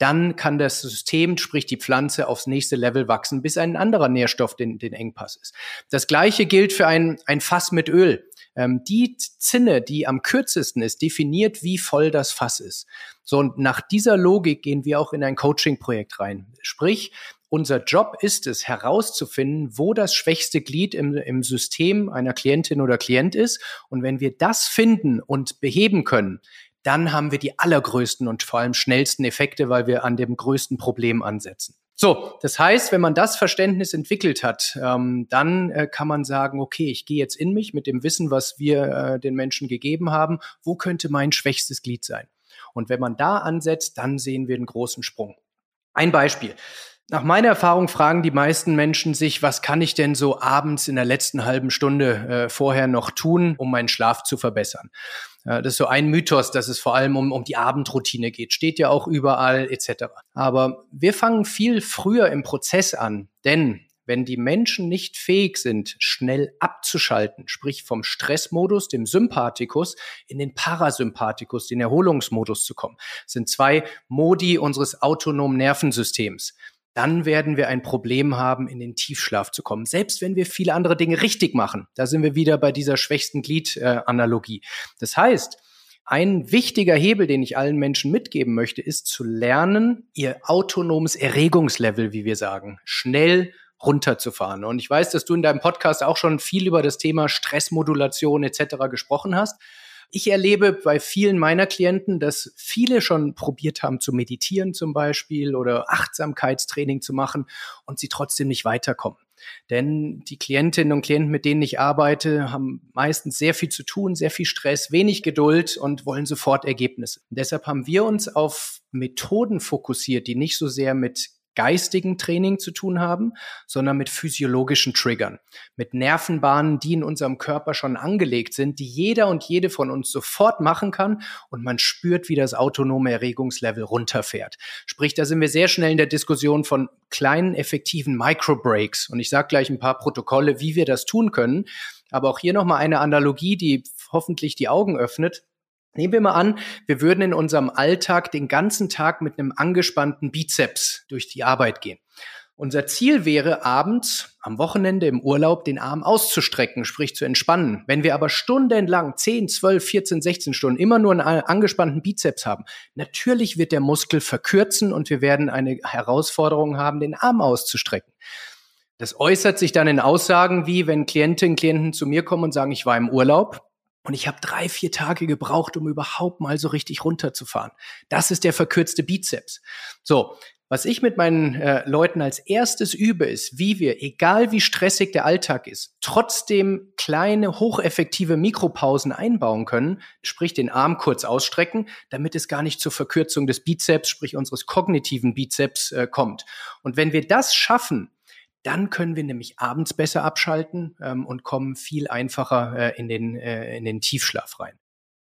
dann kann das System, sprich die Pflanze, aufs nächste Level wachsen, bis ein anderer Nährstoff den, den Engpass ist. Das gleiche gilt für ein, ein Fass mit Öl. Ähm, die Zinne, die am kürzesten ist, definiert, wie voll das Fass ist. So, und nach dieser Logik gehen wir auch in ein Coaching-Projekt rein. Sprich, unser Job ist es, herauszufinden, wo das schwächste Glied im, im System einer Klientin oder Klient ist. Und wenn wir das finden und beheben können, dann haben wir die allergrößten und vor allem schnellsten Effekte, weil wir an dem größten Problem ansetzen. So, das heißt, wenn man das Verständnis entwickelt hat, ähm, dann äh, kann man sagen, okay, ich gehe jetzt in mich mit dem Wissen, was wir äh, den Menschen gegeben haben, wo könnte mein schwächstes Glied sein? Und wenn man da ansetzt, dann sehen wir einen großen Sprung. Ein Beispiel. Nach meiner Erfahrung fragen die meisten Menschen sich, was kann ich denn so abends in der letzten halben Stunde äh, vorher noch tun, um meinen Schlaf zu verbessern? Das ist so ein Mythos, dass es vor allem um, um die Abendroutine geht. Steht ja auch überall etc. Aber wir fangen viel früher im Prozess an, denn wenn die Menschen nicht fähig sind, schnell abzuschalten, sprich vom Stressmodus, dem Sympathikus, in den Parasympathikus, den Erholungsmodus zu kommen, sind zwei Modi unseres autonomen Nervensystems dann werden wir ein Problem haben, in den Tiefschlaf zu kommen. Selbst wenn wir viele andere Dinge richtig machen. Da sind wir wieder bei dieser schwächsten Glied-Analogie. das heißt, ein wichtiger Hebel, den ich allen Menschen mitgeben möchte, ist zu lernen, ihr autonomes Erregungslevel, wie wir sagen, schnell runterzufahren. Und ich weiß, dass du in deinem Podcast auch schon viel über das Thema Stressmodulation etc. gesprochen hast. Ich erlebe bei vielen meiner Klienten, dass viele schon probiert haben zu meditieren zum Beispiel oder Achtsamkeitstraining zu machen und sie trotzdem nicht weiterkommen. Denn die Klientinnen und Klienten, mit denen ich arbeite, haben meistens sehr viel zu tun, sehr viel Stress, wenig Geduld und wollen sofort Ergebnisse. Und deshalb haben wir uns auf Methoden fokussiert, die nicht so sehr mit geistigen Training zu tun haben, sondern mit physiologischen Triggern, mit Nervenbahnen, die in unserem Körper schon angelegt sind, die jeder und jede von uns sofort machen kann und man spürt, wie das autonome Erregungslevel runterfährt. Sprich, da sind wir sehr schnell in der Diskussion von kleinen, effektiven Microbreaks und ich sage gleich ein paar Protokolle, wie wir das tun können. Aber auch hier nochmal eine Analogie, die hoffentlich die Augen öffnet. Nehmen wir mal an, wir würden in unserem Alltag den ganzen Tag mit einem angespannten Bizeps durch die Arbeit gehen. Unser Ziel wäre, abends, am Wochenende, im Urlaub, den Arm auszustrecken, sprich zu entspannen. Wenn wir aber stundenlang, 10, 12, 14, 16 Stunden immer nur einen angespannten Bizeps haben, natürlich wird der Muskel verkürzen und wir werden eine Herausforderung haben, den Arm auszustrecken. Das äußert sich dann in Aussagen wie, wenn Klientinnen, Klienten zu mir kommen und sagen, ich war im Urlaub, und ich habe drei, vier Tage gebraucht, um überhaupt mal so richtig runterzufahren. Das ist der verkürzte Bizeps. So, was ich mit meinen äh, Leuten als erstes übe, ist, wie wir, egal wie stressig der Alltag ist, trotzdem kleine, hocheffektive Mikropausen einbauen können, sprich den Arm kurz ausstrecken, damit es gar nicht zur Verkürzung des Bizeps, sprich unseres kognitiven Bizeps äh, kommt. Und wenn wir das schaffen, dann können wir nämlich abends besser abschalten ähm, und kommen viel einfacher äh, in, den, äh, in den Tiefschlaf rein.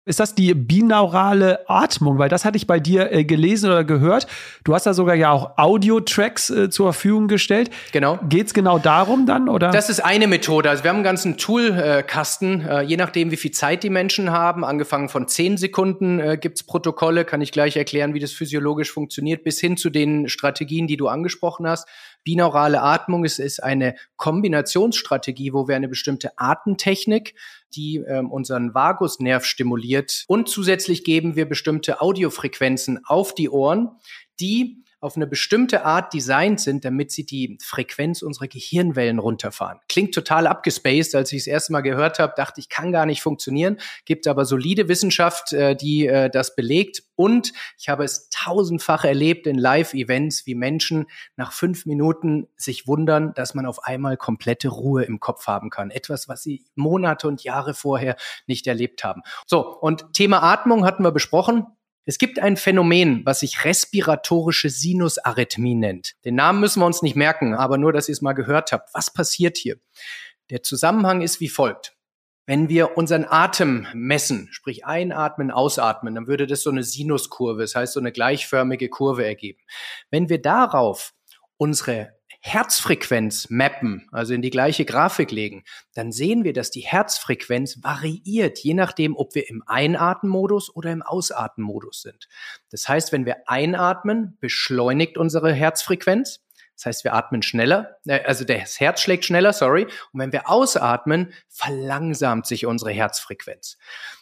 Ist das die binaurale Atmung? Weil das hatte ich bei dir äh, gelesen oder gehört. Du hast da sogar ja auch Audio-Tracks äh, zur Verfügung gestellt. Genau. Geht es genau darum dann? Oder? Das ist eine Methode. Also wir haben einen ganzen Toolkasten, äh, je nachdem, wie viel Zeit die Menschen haben. Angefangen von zehn Sekunden äh, gibt's Protokolle, kann ich gleich erklären, wie das physiologisch funktioniert, bis hin zu den Strategien, die du angesprochen hast. Binaurale Atmung ist, ist eine Kombinationsstrategie, wo wir eine bestimmte Atemtechnik die ähm, unseren Vagusnerv stimuliert. Und zusätzlich geben wir bestimmte Audiofrequenzen auf die Ohren, die auf eine bestimmte Art designt sind, damit sie die Frequenz unserer Gehirnwellen runterfahren. Klingt total abgespaced. Als ich das erste Mal gehört habe, dachte ich, kann gar nicht funktionieren. Gibt aber solide Wissenschaft, äh, die äh, das belegt. Und ich habe es tausendfach erlebt in Live-Events, wie Menschen nach fünf Minuten sich wundern, dass man auf einmal komplette Ruhe im Kopf haben kann. Etwas, was sie Monate und Jahre vorher nicht erlebt haben. So, und Thema Atmung hatten wir besprochen. Es gibt ein Phänomen, was sich respiratorische Sinusarrhythmie nennt. Den Namen müssen wir uns nicht merken, aber nur, dass ihr es mal gehört habt. Was passiert hier? Der Zusammenhang ist wie folgt. Wenn wir unseren Atem messen, sprich einatmen, ausatmen, dann würde das so eine Sinuskurve, das heißt so eine gleichförmige Kurve ergeben. Wenn wir darauf unsere Herzfrequenz mappen, also in die gleiche Grafik legen, dann sehen wir, dass die Herzfrequenz variiert, je nachdem, ob wir im Einatmenmodus oder im Ausatmenmodus sind. Das heißt, wenn wir einatmen, beschleunigt unsere Herzfrequenz. Das heißt, wir atmen schneller, äh, also das Herz schlägt schneller, sorry. Und wenn wir ausatmen, verlangsamt sich unsere Herzfrequenz.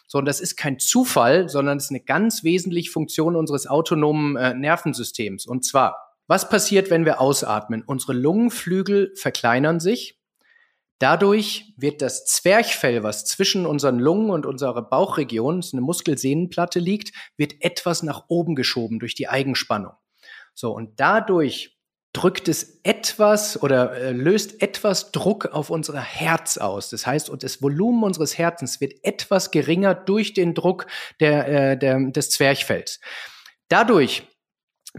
So, und das ist kein Zufall, sondern es ist eine ganz wesentliche Funktion unseres autonomen äh, Nervensystems. Und zwar, was passiert, wenn wir ausatmen? Unsere Lungenflügel verkleinern sich. Dadurch wird das Zwerchfell, was zwischen unseren Lungen und unserer Bauchregion, das eine Muskelsehnenplatte liegt, wird etwas nach oben geschoben durch die Eigenspannung. So, und dadurch drückt es etwas oder äh, löst etwas Druck auf unser Herz aus. Das heißt, und das Volumen unseres Herzens wird etwas geringer durch den Druck der, äh, der, des Zwerchfells. Dadurch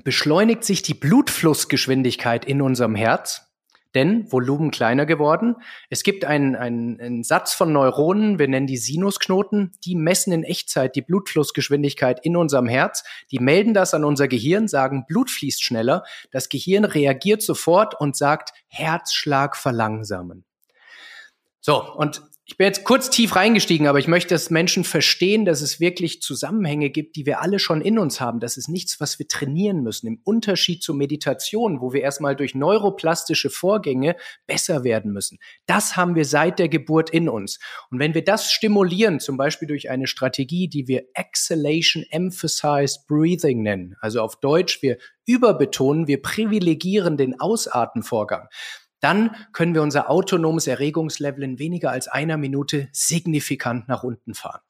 beschleunigt sich die Blutflussgeschwindigkeit in unserem Herz denn Volumen kleiner geworden. Es gibt einen, einen, einen Satz von Neuronen, wir nennen die Sinusknoten, die messen in Echtzeit die Blutflussgeschwindigkeit in unserem Herz. Die melden das an unser Gehirn, sagen, Blut fließt schneller. Das Gehirn reagiert sofort und sagt, Herzschlag verlangsamen. So, und ich bin jetzt kurz tief reingestiegen, aber ich möchte, dass Menschen verstehen, dass es wirklich Zusammenhänge gibt, die wir alle schon in uns haben. Das ist nichts, was wir trainieren müssen. Im Unterschied zur Meditation, wo wir erstmal durch neuroplastische Vorgänge besser werden müssen. Das haben wir seit der Geburt in uns. Und wenn wir das stimulieren, zum Beispiel durch eine Strategie, die wir Exhalation Emphasized Breathing nennen, also auf Deutsch, wir überbetonen, wir privilegieren den Ausatmenvorgang, dann können wir unser autonomes Erregungslevel in weniger als einer Minute signifikant nach unten fahren.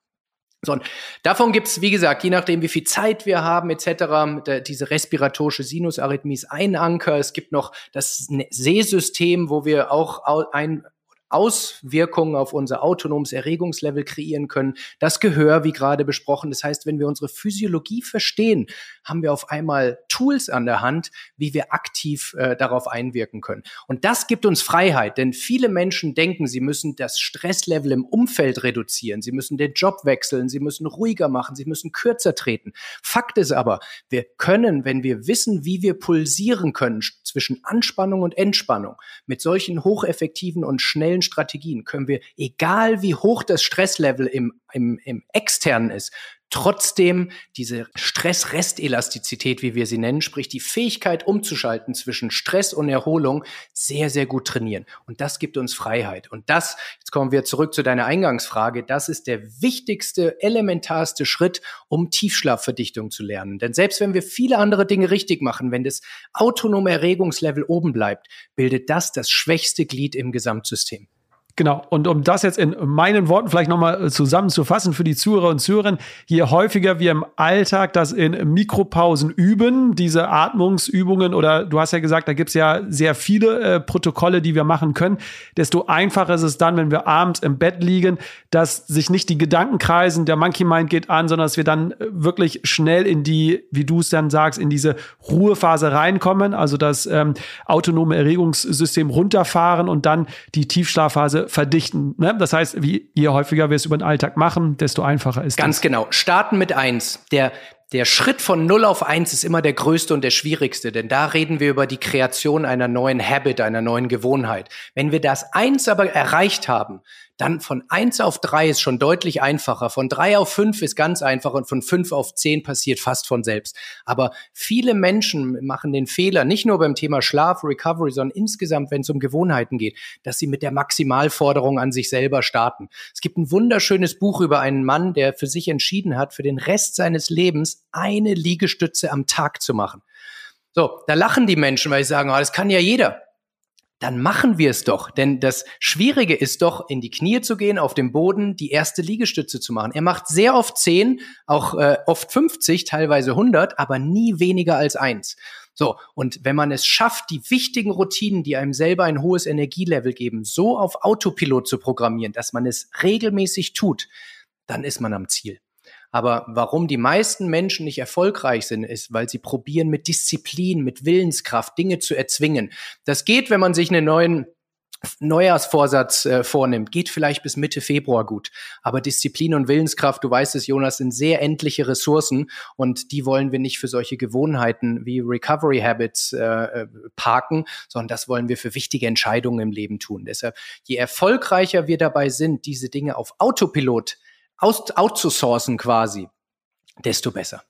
So, und davon gibt's wie gesagt, je nachdem, wie viel Zeit wir haben, etc., diese respiratorische Sinusarrhythmie ist ein Anker. Es gibt noch das Sehsystem, wo wir auch ein, Auswirkungen auf unser autonomes Erregungslevel kreieren können. Das Gehör, wie gerade besprochen. Das heißt, wenn wir unsere Physiologie verstehen, haben wir auf einmal Tools an der Hand, wie wir aktiv äh, darauf einwirken können. Und das gibt uns Freiheit, denn viele Menschen denken, sie müssen das Stresslevel im Umfeld reduzieren, sie müssen den Job wechseln, sie müssen ruhiger machen, sie müssen kürzer treten. Fakt ist aber, wir können, wenn wir wissen, wie wir pulsieren können zwischen Anspannung und Entspannung, mit solchen hocheffektiven und schnellen neuen Strategien können wir, egal wie hoch das Stresslevel im, im, im externen ist, trotzdem diese Stress-Restelastizität, wie wir sie nennen, sprich die Fähigkeit umzuschalten zwischen Stress und Erholung, sehr, sehr gut trainieren. Und das gibt uns Freiheit. Und das, jetzt kommen wir zurück zu deiner Eingangsfrage, das ist der wichtigste, elementarste Schritt, um Tiefschlafverdichtung zu lernen. Denn selbst wenn wir viele andere Dinge richtig machen, wenn das autonome Erregungslevel oben bleibt, bildet das das schwächste Glied im Gesamtsystem. Genau. Und um das jetzt in meinen Worten vielleicht nochmal äh, zusammenzufassen für die Zuhörer und Zuhörerinnen, je häufiger wir im Alltag das in Mikropausen üben, diese Atmungsübungen oder du hast ja gesagt, da gibt's ja sehr viele äh, Protokolle, die wir machen können, desto einfacher ist es dann, wenn wir abends im Bett liegen, dass sich nicht die Gedanken kreisen, der Monkey Mind geht an, sondern dass wir dann äh, wirklich schnell in die, wie du es dann sagst, in diese Ruhephase reinkommen, also das ähm, autonome Erregungssystem runterfahren und dann die Tiefschlafphase verdichten. Ne? Das heißt, wie, je häufiger wir es über den Alltag machen, desto einfacher ist Ganz das. genau. Starten mit eins. Der, der Schritt von 0 auf 1 ist immer der größte und der schwierigste, denn da reden wir über die Kreation einer neuen Habit, einer neuen Gewohnheit. Wenn wir das eins aber erreicht haben, dann von eins auf drei ist schon deutlich einfacher. Von drei auf fünf ist ganz einfach und von fünf auf zehn passiert fast von selbst. Aber viele Menschen machen den Fehler, nicht nur beim Thema Schlaf, Recovery, sondern insgesamt, wenn es um Gewohnheiten geht, dass sie mit der Maximalforderung an sich selber starten. Es gibt ein wunderschönes Buch über einen Mann, der für sich entschieden hat, für den Rest seines Lebens eine Liegestütze am Tag zu machen. So, da lachen die Menschen, weil sie sagen, oh, das kann ja jeder dann machen wir es doch. Denn das Schwierige ist doch, in die Knie zu gehen, auf dem Boden die erste Liegestütze zu machen. Er macht sehr oft 10, auch äh, oft 50, teilweise 100, aber nie weniger als eins. So, und wenn man es schafft, die wichtigen Routinen, die einem selber ein hohes Energielevel geben, so auf Autopilot zu programmieren, dass man es regelmäßig tut, dann ist man am Ziel. Aber warum die meisten Menschen nicht erfolgreich sind, ist, weil sie probieren mit Disziplin, mit Willenskraft Dinge zu erzwingen. Das geht, wenn man sich einen neuen Neujahrsvorsatz äh, vornimmt, geht vielleicht bis Mitte Februar gut. Aber Disziplin und Willenskraft, du weißt es, Jonas, sind sehr endliche Ressourcen und die wollen wir nicht für solche Gewohnheiten wie Recovery Habits äh, äh parken, sondern das wollen wir für wichtige Entscheidungen im Leben tun. Deshalb, je erfolgreicher wir dabei sind, diese Dinge auf Autopilot aus, outzusourcen quasi, desto besser.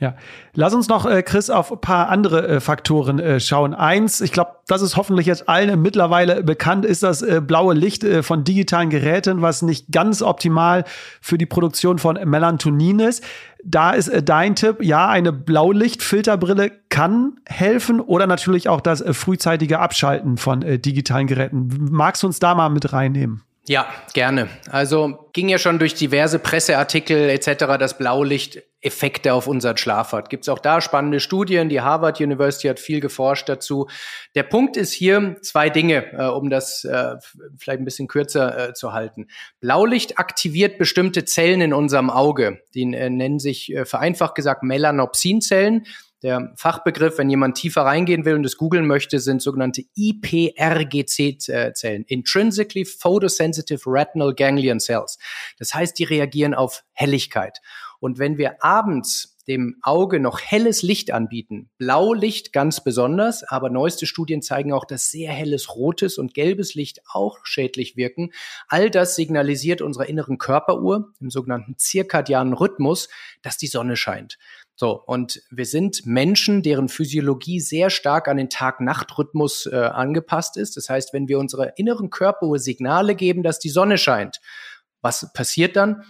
Ja, lass uns noch, äh, Chris, auf ein paar andere äh, Faktoren äh, schauen. Eins, ich glaube, das ist hoffentlich jetzt allen mittlerweile bekannt, ist das äh, blaue Licht äh, von digitalen Geräten, was nicht ganz optimal für die Produktion von Melatonin ist. Da ist äh, dein Tipp, ja, eine Blaulichtfilterbrille kann helfen oder natürlich auch das frühzeitige Abschalten von digitalen Geräten. Magst du uns da mal mit reinnehmen? Ja, gerne. Also ging ja schon durch diverse Presseartikel etc., dass Blaulicht Effekte auf unseren Schlaf hat. Gibt es auch da spannende Studien? Die Harvard University hat viel geforscht dazu. Der Punkt ist hier zwei Dinge, äh, um das äh, vielleicht ein bisschen kürzer äh, zu halten. Blaulicht aktiviert bestimmte Zellen in unserem Auge. Die äh, nennen sich äh, vereinfacht gesagt Melanopsinzellen. Der Fachbegriff, wenn jemand tiefer reingehen will und es googeln möchte, sind sogenannte IPRGC-Zellen, Intrinsically Photosensitive Retinal Ganglion Cells. Das heißt, die reagieren auf Helligkeit. Und wenn wir abends dem Auge noch helles Licht anbieten, Blaulicht ganz besonders, aber neueste Studien zeigen auch, dass sehr helles rotes und gelbes Licht auch schädlich wirken. All das signalisiert unserer inneren Körperuhr, im sogenannten zirkadianen Rhythmus, dass die Sonne scheint. So, und wir sind Menschen, deren Physiologie sehr stark an den Tag-Nacht-Rhythmus äh, angepasst ist. Das heißt, wenn wir unserer inneren Körperuhr Signale geben, dass die Sonne scheint, was passiert dann?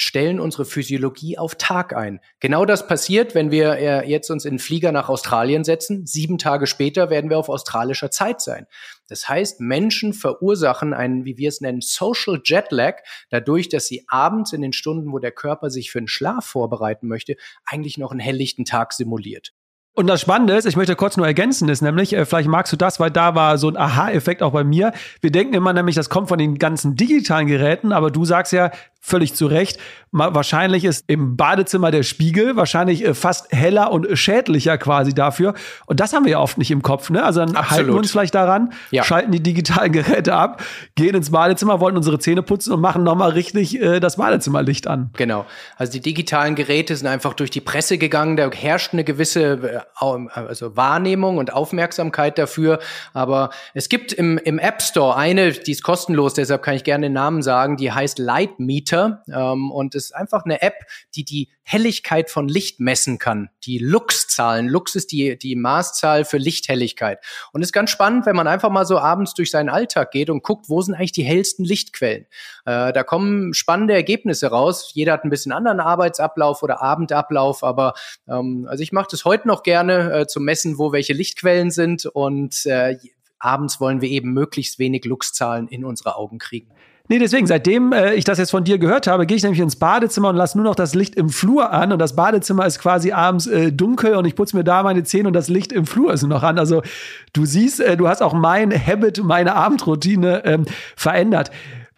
Stellen unsere Physiologie auf Tag ein. Genau das passiert, wenn wir äh, jetzt uns in den Flieger nach Australien setzen. Sieben Tage später werden wir auf australischer Zeit sein. Das heißt, Menschen verursachen einen, wie wir es nennen, Social Jetlag, dadurch, dass sie abends in den Stunden, wo der Körper sich für einen Schlaf vorbereiten möchte, eigentlich noch einen helllichten Tag simuliert. Und das Spannende ist, ich möchte kurz nur ergänzen, ist nämlich, äh, vielleicht magst du das, weil da war so ein Aha-Effekt auch bei mir. Wir denken immer nämlich, das kommt von den ganzen digitalen Geräten, aber du sagst ja, völlig zu Recht. Wahrscheinlich ist im Badezimmer der Spiegel wahrscheinlich äh, fast heller und schädlicher quasi dafür. Und das haben wir ja oft nicht im Kopf. Ne? Also dann Absolut. halten wir uns vielleicht daran, ja. schalten die digitalen Geräte ab, gehen ins Badezimmer, wollen unsere Zähne putzen und machen nochmal richtig äh, das Badezimmerlicht an. Genau. Also die digitalen Geräte sind einfach durch die Presse gegangen. Da herrscht eine gewisse äh, also Wahrnehmung und Aufmerksamkeit dafür. Aber es gibt im, im App Store eine, die ist kostenlos, deshalb kann ich gerne den Namen sagen, die heißt Light Meter. Meter ähm, und ist einfach eine App, die die Helligkeit von Licht messen kann. Die Lux-Zahlen. Lux ist die, die Maßzahl für Lichthelligkeit. Und ist ganz spannend, wenn man einfach mal so abends durch seinen Alltag geht und guckt, wo sind eigentlich die hellsten Lichtquellen. Äh, da kommen spannende Ergebnisse raus. Jeder hat ein bisschen anderen Arbeitsablauf oder Abendablauf, aber ähm, also ich mache das heute noch gerne äh, zu messen, wo welche Lichtquellen sind und äh, abends wollen wir eben möglichst wenig Luxzahlen in unsere Augen kriegen. Nee, deswegen, seitdem äh, ich das jetzt von dir gehört habe, gehe ich nämlich ins Badezimmer und lasse nur noch das Licht im Flur an. Und das Badezimmer ist quasi abends äh, dunkel und ich putze mir da meine Zähne und das Licht im Flur ist noch an. Also du siehst, äh, du hast auch mein Habit, meine Abendroutine ähm, verändert.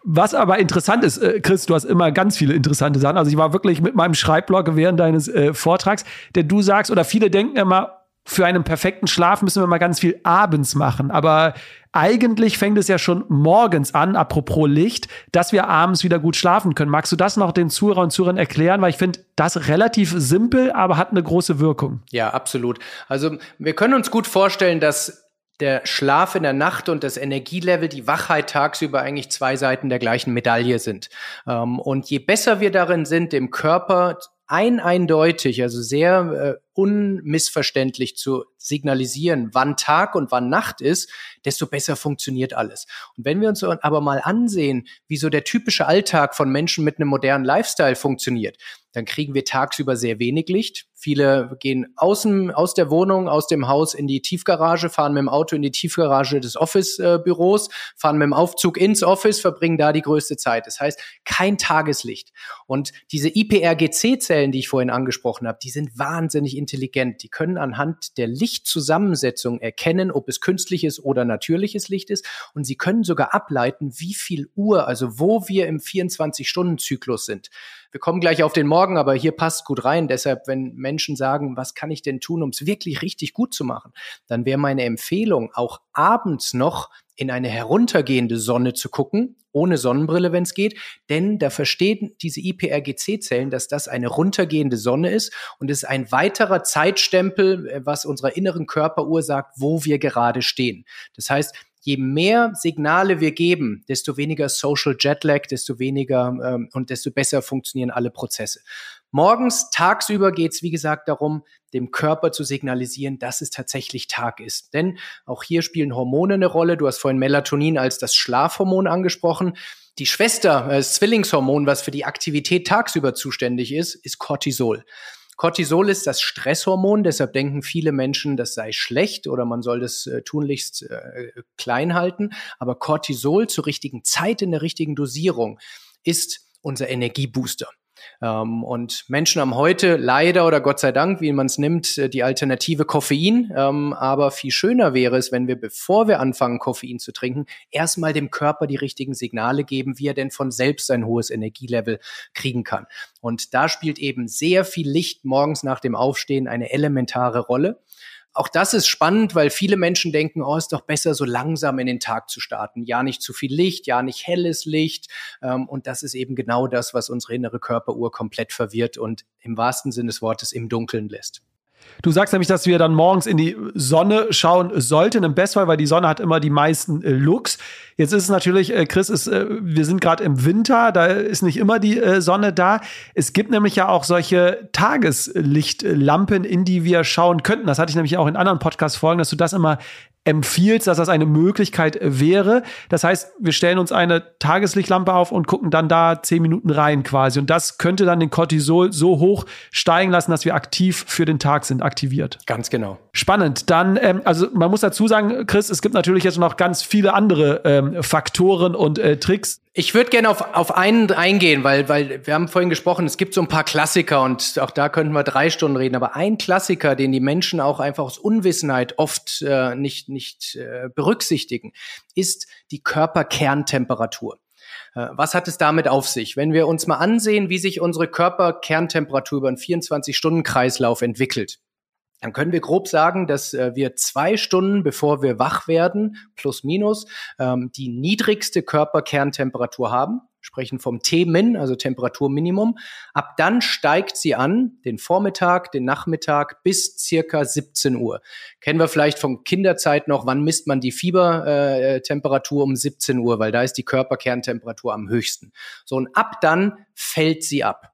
Was aber interessant ist, äh, Chris, du hast immer ganz viele interessante Sachen. Also ich war wirklich mit meinem Schreibblock während deines äh, Vortrags, denn du sagst, oder viele denken immer, für einen perfekten Schlaf müssen wir mal ganz viel abends machen. Aber eigentlich fängt es ja schon morgens an, apropos Licht, dass wir abends wieder gut schlafen können. Magst du das noch den Zuhörern und Zuhörern erklären? Weil ich finde, das relativ simpel, aber hat eine große Wirkung. Ja, absolut. Also wir können uns gut vorstellen, dass der Schlaf in der Nacht und das Energielevel, die Wachheit tagsüber eigentlich zwei Seiten der gleichen Medaille sind. Ähm, und je besser wir darin sind, dem Körper ein eindeutig, also sehr äh, unmissverständlich zu signalisieren, wann Tag und wann Nacht ist, desto besser funktioniert alles. Und wenn wir uns aber mal ansehen, wie so der typische Alltag von Menschen mit einem modernen Lifestyle funktioniert, dann kriegen wir tagsüber sehr wenig Licht. Viele gehen außen aus der Wohnung, aus dem Haus in die Tiefgarage, fahren mit dem Auto in die Tiefgarage des Office-Büros, fahren mit dem Aufzug ins Office, verbringen da die größte Zeit. Das heißt, kein Tageslicht. Und diese IPRGC-Zellen, die ich vorhin angesprochen habe, die sind wahnsinnig intelligent. Die können anhand der Lichtzusammensetzung erkennen, ob es künstliches oder natürliches Licht ist. Und sie können sogar ableiten, wie viel Uhr, also wo wir im 24-Stunden-Zyklus sind. Wir kommen gleich auf den Morgen, aber hier passt gut rein. Deshalb, wenn Menschen sagen, was kann ich denn tun, um es wirklich richtig gut zu machen, dann wäre meine Empfehlung, auch abends noch in eine heruntergehende Sonne zu gucken, ohne Sonnenbrille, wenn es geht, denn da verstehen diese IPRGC-Zellen, dass das eine runtergehende Sonne ist und es ist ein weiterer Zeitstempel, äh, was unserer inneren Körperuhr sagt, wo wir gerade stehen. Das heißt, je mehr Signale wir geben, desto weniger Social Jetlag, desto weniger ähm, und desto besser funktionieren alle Prozesse. Morgens, tagsüber geht es, wie gesagt, darum, dem Körper zu signalisieren, dass es tatsächlich Tag ist. Denn auch hier spielen Hormone eine Rolle. Du hast vorhin Melatonin als das Schlafhormon angesprochen. Die Schwester, äh, das Zwillingshormon, was für die Aktivität tagsüber zuständig ist, ist Cortisol. Cortisol ist das Stresshormon, deshalb denken viele Menschen, das sei schlecht oder man soll das äh, tunlichst äh, klein halten. Aber Cortisol zur richtigen Zeit in der richtigen Dosierung ist unser Energiebooster. Ähm, und Menschen haben heute leider oder Gott sei Dank, wie man es nimmt, äh, die Alternative Koffein. Ähm, aber viel schöner wäre es, wenn wir, bevor wir anfangen, Koffein zu trinken, erstmal dem Körper die richtigen Signale geben, wie er denn von selbst ein hohes Energielevel kriegen kann. Und da spielt eben sehr viel Licht morgens nach dem Aufstehen eine elementare Rolle. Auch das ist spannend, weil viele Menschen denken, oh, ist doch besser, so langsam in den Tag zu starten. Ja, nicht zu viel Licht, ja, nicht helles Licht. Ähm, und das ist eben genau das, was unsere innere Körperuhr komplett verwirrt und im wahrsten Sinne des Wortes im Dunkeln lässt. Du sagst nämlich, dass wir dann morgens in die Sonne schauen sollten, im Bestfall, weil die Sonne hat immer die meisten äh, Looks. Jetzt ist es natürlich, äh, Chris, ist, äh, wir sind gerade im Winter, da ist nicht immer die äh, Sonne da. Es gibt nämlich ja auch solche Tageslichtlampen, in die wir schauen könnten. Das hatte ich nämlich auch in anderen Podcast-Folgen, dass du das immer empfiehlst, dass das eine Möglichkeit wäre. Das heißt, wir stellen uns eine Tageslichtlampe auf und gucken dann da zehn Minuten rein quasi. Und das könnte dann den Cortisol so hoch steigen lassen, dass wir aktiv für den Tag sind, aktiviert. Ganz genau. Spannend. Dann, ähm, also man muss dazu sagen, Chris, es gibt natürlich jetzt noch ganz viele andere ähm, Faktoren und äh, Tricks. Ich würde gerne auf, auf einen eingehen, weil, weil wir haben vorhin gesprochen, es gibt so ein paar Klassiker und auch da könnten wir drei Stunden reden. Aber ein Klassiker, den die Menschen auch einfach aus Unwissenheit oft äh, nicht, nicht äh, berücksichtigen, ist die Körperkerntemperatur. Äh, was hat es damit auf sich? Wenn wir uns mal ansehen, wie sich unsere Körperkerntemperatur über einen 24-Stunden-Kreislauf entwickelt, dann können wir grob sagen, dass äh, wir zwei Stunden, bevor wir wach werden, plus minus, ähm, die niedrigste Körperkerntemperatur haben, sprechen vom T-Min, also Temperaturminimum. Ab dann steigt sie an, den Vormittag, den Nachmittag bis circa 17 Uhr. Kennen wir vielleicht von Kinderzeit noch, wann misst man die Fiebertemperatur äh, um 17 Uhr, weil da ist die Körperkerntemperatur am höchsten. So, und ab dann fällt sie ab.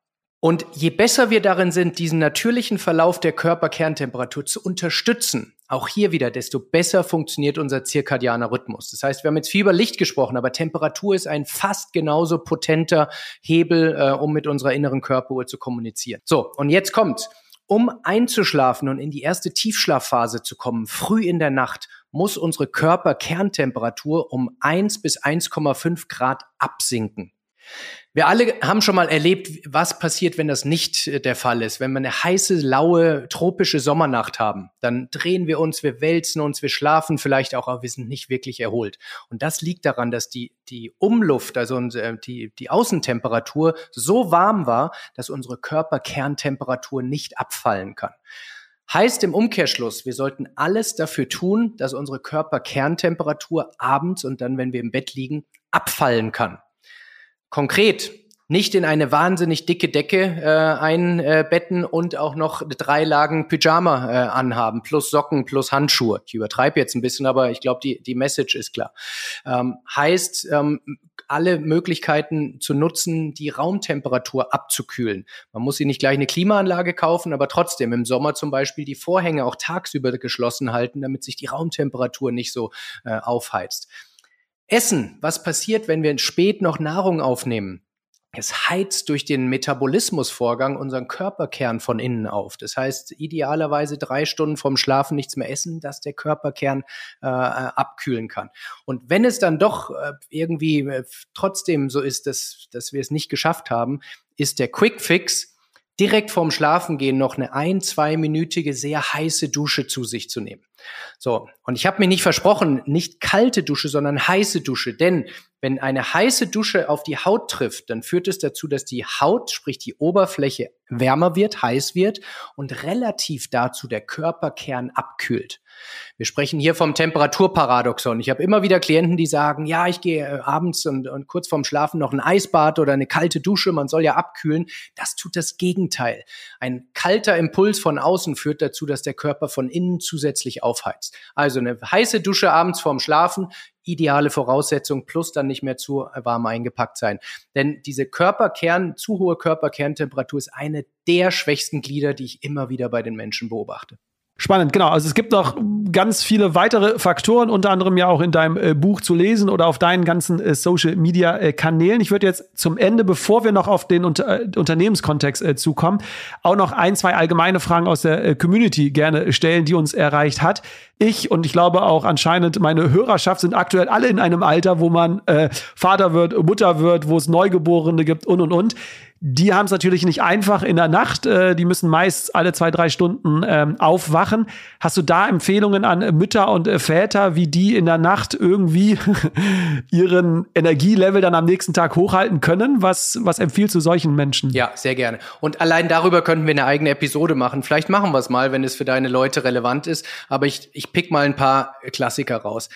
Und je besser wir darin sind, diesen natürlichen Verlauf der Körperkerntemperatur zu unterstützen, auch hier wieder, desto besser funktioniert unser zirkadianer Rhythmus. Das heißt, wir haben jetzt viel über Licht gesprochen, aber Temperatur ist ein fast genauso potenter Hebel, äh, um mit unserer inneren Körperuhr zu kommunizieren. So, und jetzt kommt, um einzuschlafen und in die erste Tiefschlafphase zu kommen, früh in der Nacht, muss unsere Körperkerntemperatur um 1 bis 1,5 Grad absinken. Wir alle haben schon mal erlebt, was passiert, wenn das nicht äh, der Fall ist. Wenn wir eine heiße, laue, tropische Sommernacht haben, dann drehen wir uns, wir wälzen uns, wir schlafen vielleicht auch, aber wir sind nicht wirklich erholt. Und das liegt daran, dass die, die Umluft, also die, die Außentemperatur so warm war, dass unsere Körperkerntemperatur nicht abfallen kann. Heißt im Umkehrschluss, wir sollten alles dafür tun, dass unsere Körperkerntemperatur abends und dann, wenn wir im Bett liegen, abfallen kann. Konkret nicht in eine wahnsinnig dicke Decke äh, einbetten und auch noch drei Lagen Pyjama äh, anhaben, plus Socken, plus Handschuhe. Ich übertreibe jetzt ein bisschen, aber ich glaube, die, die Message ist klar. Ähm, heißt, ähm, alle Möglichkeiten zu nutzen, die Raumtemperatur abzukühlen. Man muss sie nicht gleich eine Klimaanlage kaufen, aber trotzdem im Sommer zum Beispiel die Vorhänge auch tagsüber geschlossen halten, damit sich die Raumtemperatur nicht so äh, aufheizt. Essen, was passiert, wenn wir spät noch Nahrung aufnehmen? Es heizt durch den Metabolismusvorgang unseren Körperkern von innen auf. Das heißt, idealerweise drei Stunden vorm Schlafen nichts mehr essen, dass der Körperkern äh, abkühlen kann. Und wenn es dann doch äh, irgendwie äh, trotzdem so ist, dass, dass wir es nicht geschafft haben, ist der Quick Fix, direkt vorm Schlafengehen noch eine ein-, zweiminütige, sehr heiße Dusche zu sich zu nehmen. So, und ich habe mir nicht versprochen, nicht kalte Dusche, sondern heiße Dusche, denn Wenn eine heiße Dusche auf die Haut trifft, dann führt es dazu, dass die Haut, sprich die Oberfläche, wärmer wird, heiß wird und relativ dazu der Körperkern abkühlt. Wir sprechen hier vom Temperaturparadoxon. Ich habe immer wieder Klienten, die sagen, ja, ich gehe äh, abends und, und kurz vorm Schlafen noch ein Eisbad oder eine kalte Dusche, man soll ja abkühlen. Das tut das Gegenteil. Ein kalter Impuls von außen führt dazu, dass der Körper von innen zusätzlich aufheizt. Also eine heiße Dusche abends vorm Schlafen, ideale Voraussetzung, plus dann nicht mehr zu warm eingepackt sein. Denn diese Körperkern, zu hohe Körperkerntemperatur ist eine der schwächsten Glieder, die ich immer wieder bei den Menschen beobachte. Spannend, genau. Also es gibt noch ganz viele weitere Faktoren, unter anderem ja auch in deinem äh, Buch zu lesen oder auf deinen ganzen äh, Social Media äh. Ich würde jetzt zum Ende, bevor wir noch auf den Unter äh, Unternehmenskontext äh, zukommen, auch noch ein, zwei allgemeine Fragen aus der äh, Community gerne stellen, die uns erreicht hat. Ich und ich glaube auch anscheinend meine Hörerschaft sind aktuell alle in einem Alter, wo man Vater wird, Mutter wird, wo es Neugeborene gibt und und und. Die haben es natürlich nicht einfach in der Nacht. Äh, die müssen meist alle zwei, drei Stunden ähm, aufwachen. Hast du da Empfehlungen an Mütter und äh, Väter, wie die in der Nacht irgendwie ihren Energielevel dann am nächsten Tag hochhalten können? Was, was empfiehlst du solchen Menschen? Ja, sehr gerne. Und allein darüber könnten wir eine eigene Episode machen. Vielleicht machen wir es mal, wenn es für deine Leute relevant ist. Aber ich, ich pick mal ein paar Klassiker raus.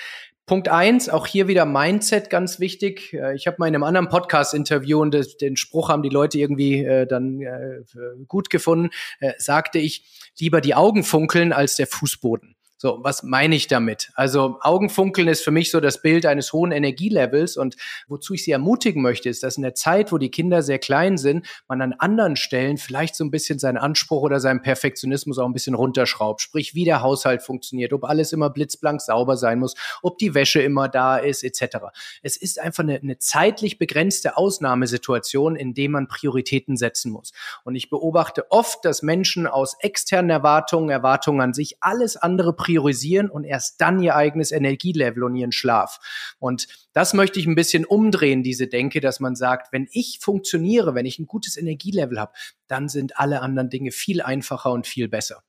Punkt eins, auch hier wieder Mindset ganz wichtig. Äh, ich habe mal in einem anderen Podcast-Interview und den Spruch haben die Leute irgendwie äh, dann äh, gut gefunden, sagte ich, lieber die Augen funkeln als der Fußboden. So, was meine ich damit? Also Augenfunkeln ist für mich so das Bild eines hohen Energielevels und wozu ich Sie ermutigen möchte, ist, dass in der Zeit, wo die Kinder sehr klein sind, man an anderen Stellen vielleicht so ein bisschen seinen Anspruch oder seinen Perfektionismus auch ein bisschen runterschraubt. Sprich, wie der Haushalt funktioniert, ob alles immer blitzblank sauber sein muss, ob die Wäsche immer da ist, etc. Es ist einfach eine, eine zeitlich begrenzte Ausnahmesituation, in dem man Prioritäten setzen muss. Und ich beobachte oft, dass Menschen aus externen Erwartungen, Erwartungen an sich, alles andere priorisieren und erst dann ihr eigenes Energielevel und ihren Schlaf. Und das möchte ich ein bisschen umdrehen, diese Denke, dass man sagt, wenn ich funktioniere, wenn ich ein gutes Energielevel habe, dann sind alle anderen Dinge viel einfacher und viel besser.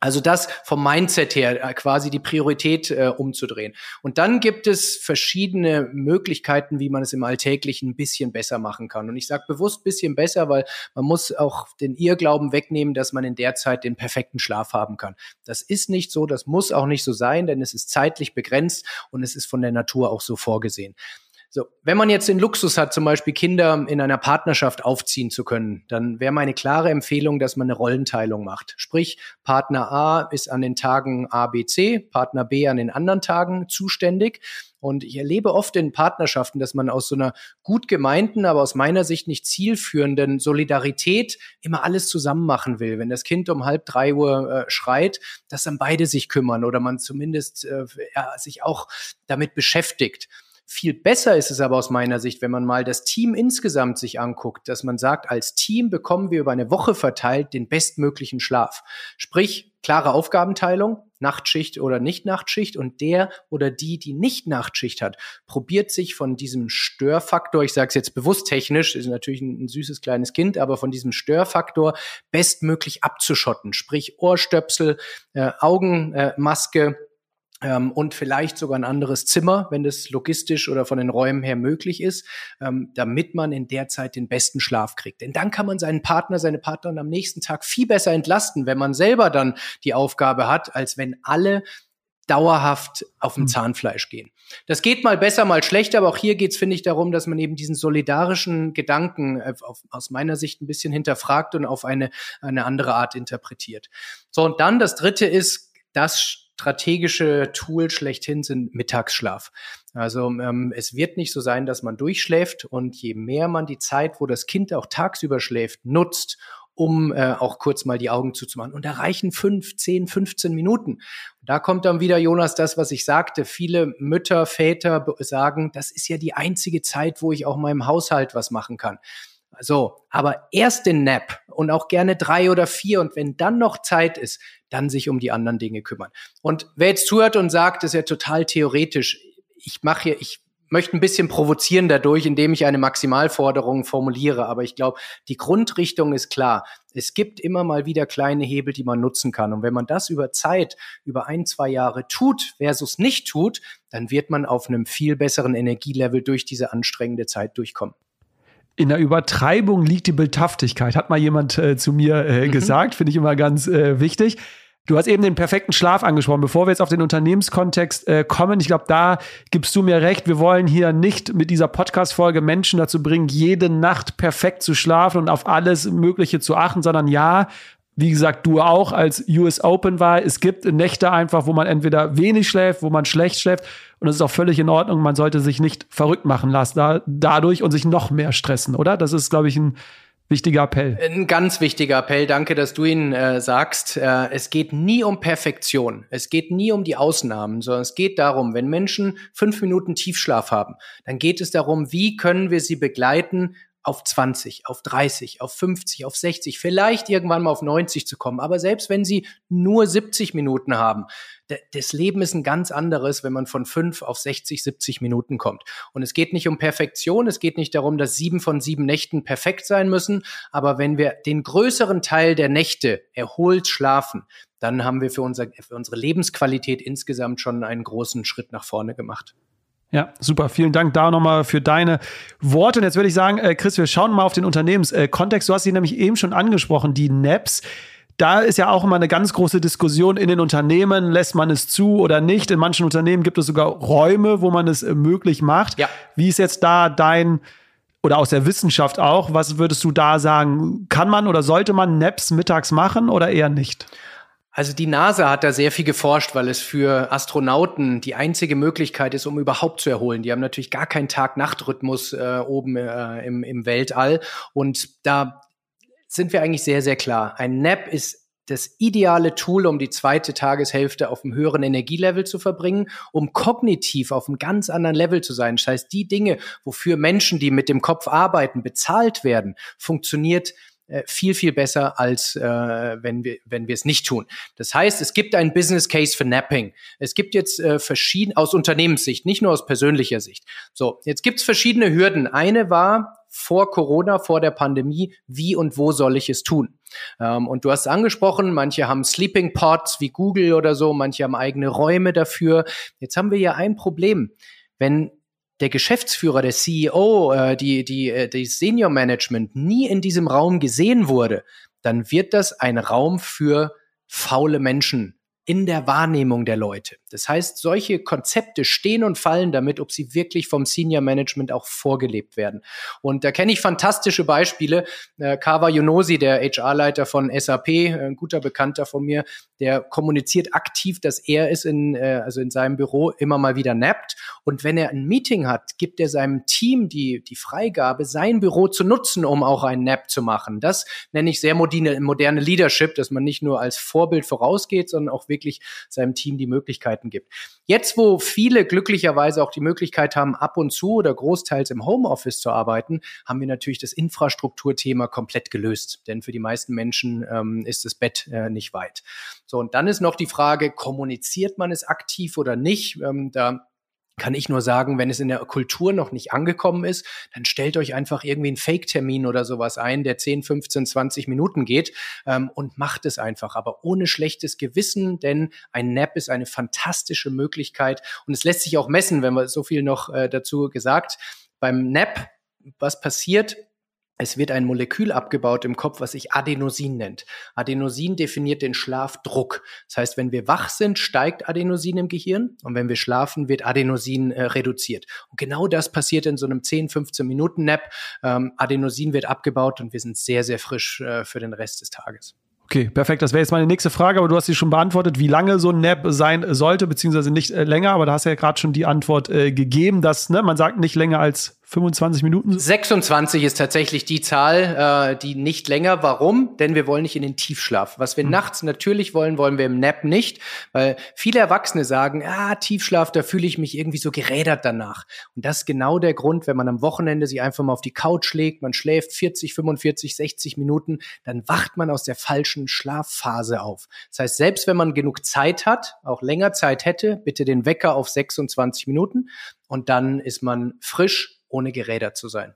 Also das vom Mindset her äh, quasi die Priorität äh, umzudrehen. Und dann gibt es verschiedene Möglichkeiten, wie man es im Alltäglichen ein bisschen besser machen kann. Und ich sage bewusst bisschen besser, weil man muss auch den Irrglauben wegnehmen, dass man in der Zeit den perfekten Schlaf haben kann. Das ist nicht so, das muss auch nicht so sein, denn es ist zeitlich begrenzt und es ist von der Natur auch so vorgesehen. So, wenn man jetzt den Luxus hat, zum Beispiel Kinder in einer Partnerschaft aufziehen zu können, dann wäre meine klare Empfehlung, dass man eine Rollenteilung macht. Sprich, Partner A ist an den Tagen A, B, C, Partner B an den anderen Tagen zuständig. Und ich erlebe oft in Partnerschaften, dass man aus so einer gut gemeinten, aber aus meiner Sicht nicht zielführenden Solidarität immer alles zusammen machen will. Wenn das Kind um halb drei Uhr äh, schreit, dass dann beide sich kümmern oder man zumindest äh, ja, sich auch damit beschäftigt. Viel besser ist es aber aus meiner Sicht, wenn man mal das Team insgesamt sich anguckt, dass man sagt, als Team bekommen wir über eine Woche verteilt den bestmöglichen Schlaf. Sprich, klare Aufgabenteilung, Nachtschicht oder Nicht-Nachtschicht und der oder die, die nicht Nachtschicht hat, probiert sich von diesem Störfaktor, ich sage es jetzt bewusst technisch, ist natürlich ein, ein, süßes kleines Kind, aber von diesem Störfaktor bestmöglich abzuschotten, sprich Ohrstöpsel, äh, Augenmaske, äh, ähm, und vielleicht sogar ein anderes Zimmer, wenn das logistisch oder von den Räumen her möglich ist, ähm, damit man in der Zeit den besten Schlaf kriegt. Denn dann kann man seinen Partner, seine Partnerin am nächsten Tag viel besser entlasten, wenn man selber dann die Aufgabe hat, als wenn alle dauerhaft auf dem hm. Zahnfleisch gehen. Das geht mal besser, mal schlechter, aber auch hier geht es, finde ich, darum, dass man eben diesen solidarischen Gedanken äh, auf, aus meiner Sicht ein bisschen hinterfragt und auf eine, eine andere Art interpretiert. So, und dann das Dritte ist, das strategische Tool schlechthin sind Mittagsschlaf. Also ähm, es wird nicht so sein, dass man durchschläft und je mehr man die Zeit, wo das Kind auch tagsüber schläft, nutzt, um äh, auch kurz mal die Augen zuzumachen. Und da reichen fünf, zehn, 15 Minuten. Und da kommt dann wieder, Jonas, das, was ich sagte. Viele Mütter, Väter sagen, das ist ja die einzige Zeit, wo ich auch meinem Haushalt was machen kann. So, aber erst den Nap und auch gerne drei oder vier und wenn dann noch Zeit ist, dann sich um die anderen Dinge kümmern. Und wer jetzt zuhört und sagt, das ist ja total theoretisch, ich mache hier, ich möchte ein bisschen provozieren dadurch, indem ich eine Maximalforderung formuliere. Aber ich glaube, die Grundrichtung ist klar. Es gibt immer mal wieder kleine Hebel, die man nutzen kann. Und wenn man das über Zeit, über ein, zwei Jahre tut versus nicht tut, dann wird man auf einem viel besseren Energielevel durch diese anstrengende Zeit durchkommen. In der Übertreibung liegt die Bildhaftigkeit, hat mal jemand äh, zu mir äh, mhm. gesagt, finde ich immer ganz äh, wichtig. Du hast eben den perfekten Schlaf angesprochen. Bevor wir jetzt auf den Unternehmenskontext äh, kommen, ich glaube, da gibst du mir recht. Wir wollen hier nicht mit dieser Podcast-Folge Menschen dazu bringen, jede Nacht perfekt zu schlafen und auf alles Mögliche zu achten, sondern ja, wie gesagt, du auch als US Open war. Es gibt Nächte einfach, wo man entweder wenig schläft, wo man schlecht schläft. Und das ist auch völlig in Ordnung. Man sollte sich nicht verrückt machen lassen da, dadurch und sich noch mehr stressen, oder? Das ist, glaube ich, ein Wichtiger Appell. Ein ganz wichtiger Appell. Danke, dass du ihn äh, sagst. Äh, es geht nie um Perfektion. Es geht nie um die Ausnahmen, sondern es geht darum, wenn Menschen fünf Minuten Tiefschlaf haben, dann geht es darum, wie können wir sie begleiten, auf 20, auf 30, auf 50, auf 60, vielleicht irgendwann mal auf 90 zu kommen. Aber selbst wenn sie nur 70 Minuten haben, das Leben ist ein ganz anderes, wenn man von 5 auf 60, 70 Minuten kommt. Und es geht nicht um Perfektion, es geht nicht darum, dass sieben von sieben Nächten perfekt sein müssen. Aber wenn wir den größeren Teil der Nächte erholt schlafen, dann haben wir für, unser, für unsere Lebensqualität insgesamt schon einen großen Schritt nach vorne gemacht. Ja, super. Vielen Dank da nochmal für deine Worte. Und jetzt würde ich sagen, äh, Chris, wir schauen mal auf den Unternehmenskontext. du hast sie nämlich eben schon angesprochen, die NEPs. Da ist ja auch immer eine ganz große Diskussion in den Unternehmen. Lässt man es zu oder nicht? In manchen Unternehmen gibt es sogar Räume, wo man es äh, möglich macht. Ja. Wie ist jetzt da dein oder aus der Wissenschaft auch, was würdest du da sagen? Kann man oder sollte man NEPs mittags machen oder eher nicht? Also die NASA hat da sehr viel geforscht, weil es für Astronauten die einzige Möglichkeit ist, um überhaupt zu erholen. Die haben natürlich gar keinen Tag-Nacht-Rhythmus äh, oben äh, im, im Weltall. Und da sind wir eigentlich sehr, sehr klar. Ein Nap ist das ideale Tool, um die zweite Tageshälfte auf einem höheren Energielevel zu verbringen, um kognitiv auf einem ganz anderen Level zu sein. Das heißt, die Dinge, wofür Menschen, die mit dem Kopf arbeiten, bezahlt werden, funktioniert viel, viel besser, als äh, wenn wir wenn wir es nicht tun. Das heißt, es gibt einen Business Case für Napping. Es gibt jetzt äh, verschiedene, aus Unternehmenssicht, nicht nur aus persönlicher Sicht. So, jetzt gibt es verschiedene Hürden. Eine war vor Corona, vor der Pandemie, wie und wo soll ich es tun? Ähm, und du hast es angesprochen, manche haben Sleeping Pods wie Google oder so, manche haben eigene Räume dafür. Jetzt haben wir ja ein Problem. Wenn der Geschäftsführer, der CEO, äh, die, die, äh, die Senior Management nie in diesem Raum gesehen wurde, dann wird das ein Raum für faule Menschen in der Wahrnehmung der Leute. Das heißt, solche Konzepte stehen und fallen damit, ob sie wirklich vom Senior Management auch vorgelebt werden. Und da kenne ich fantastische Beispiele. Äh, Kawa Yonosi, der HR-Leiter von SAP, ein guter Bekannter von mir, der kommuniziert aktiv, dass er es in, äh, also in seinem Büro immer mal wieder nappt. Und wenn er ein Meeting hat, gibt er seinem Team die, die Freigabe, sein Büro zu nutzen, um auch einen Nap zu machen. Das nenne ich sehr moderne, moderne Leadership, dass man nicht nur als Vorbild vorausgeht, sondern auch wirklich seinem Team die Möglichkeiten gibt. Jetzt, wo viele glücklicherweise auch die Möglichkeit haben, ab und zu oder großteils im Homeoffice zu arbeiten, haben wir natürlich das Infrastrukturthema komplett gelöst. Denn für die meisten Menschen ähm, ist das Bett äh, nicht weit. So, und dann ist noch die Frage, kommuniziert man es aktiv oder nicht? Ähm, da kann ich nur sagen, wenn es in der Kultur noch nicht angekommen ist, dann stellt euch einfach irgendwie einen Fake-Termin oder sowas ein, der 10, 15, 20 Minuten geht ähm, und macht es einfach, aber ohne schlechtes Gewissen, denn ein Nap ist eine fantastische Möglichkeit und es lässt sich auch messen, wenn wir so viel noch äh, dazu gesagt. Beim Nap, was passiert? Es wird ein Molekül abgebaut im Kopf, was sich Adenosin nennt. Adenosin definiert den Schlafdruck. Das heißt, wenn wir wach sind, steigt Adenosin im Gehirn und wenn wir schlafen, wird Adenosin äh, reduziert. Und genau das passiert in so einem 10, 15 Minuten Nap. Ähm, Adenosin wird abgebaut und wir sind sehr, sehr frisch äh, für den Rest des Tages. Okay, perfekt. Das wäre jetzt meine nächste Frage, aber du hast sie schon beantwortet, wie lange so ein Nap sein sollte, beziehungsweise nicht äh, länger, aber da hast du ja gerade schon die Antwort äh, gegeben, dass ne, man sagt nicht länger als 25 Minuten? 26 ist tatsächlich die Zahl, äh, die nicht länger. Warum? Denn wir wollen nicht in den Tiefschlaf. Was wir mhm. nachts natürlich wollen, wollen wir im Nap nicht, weil viele Erwachsene sagen, ah, Tiefschlaf, da fühle ich mich irgendwie so gerädert danach. Und das ist genau der Grund, wenn man am Wochenende sich einfach mal auf die Couch legt, man schläft 40, 45, 60 Minuten, dann wacht man aus der falschen Schlafphase auf. Das heißt, selbst wenn man genug Zeit hat, auch länger Zeit hätte, bitte den Wecker auf 26 Minuten und dann ist man frisch ohne gerädert zu sein.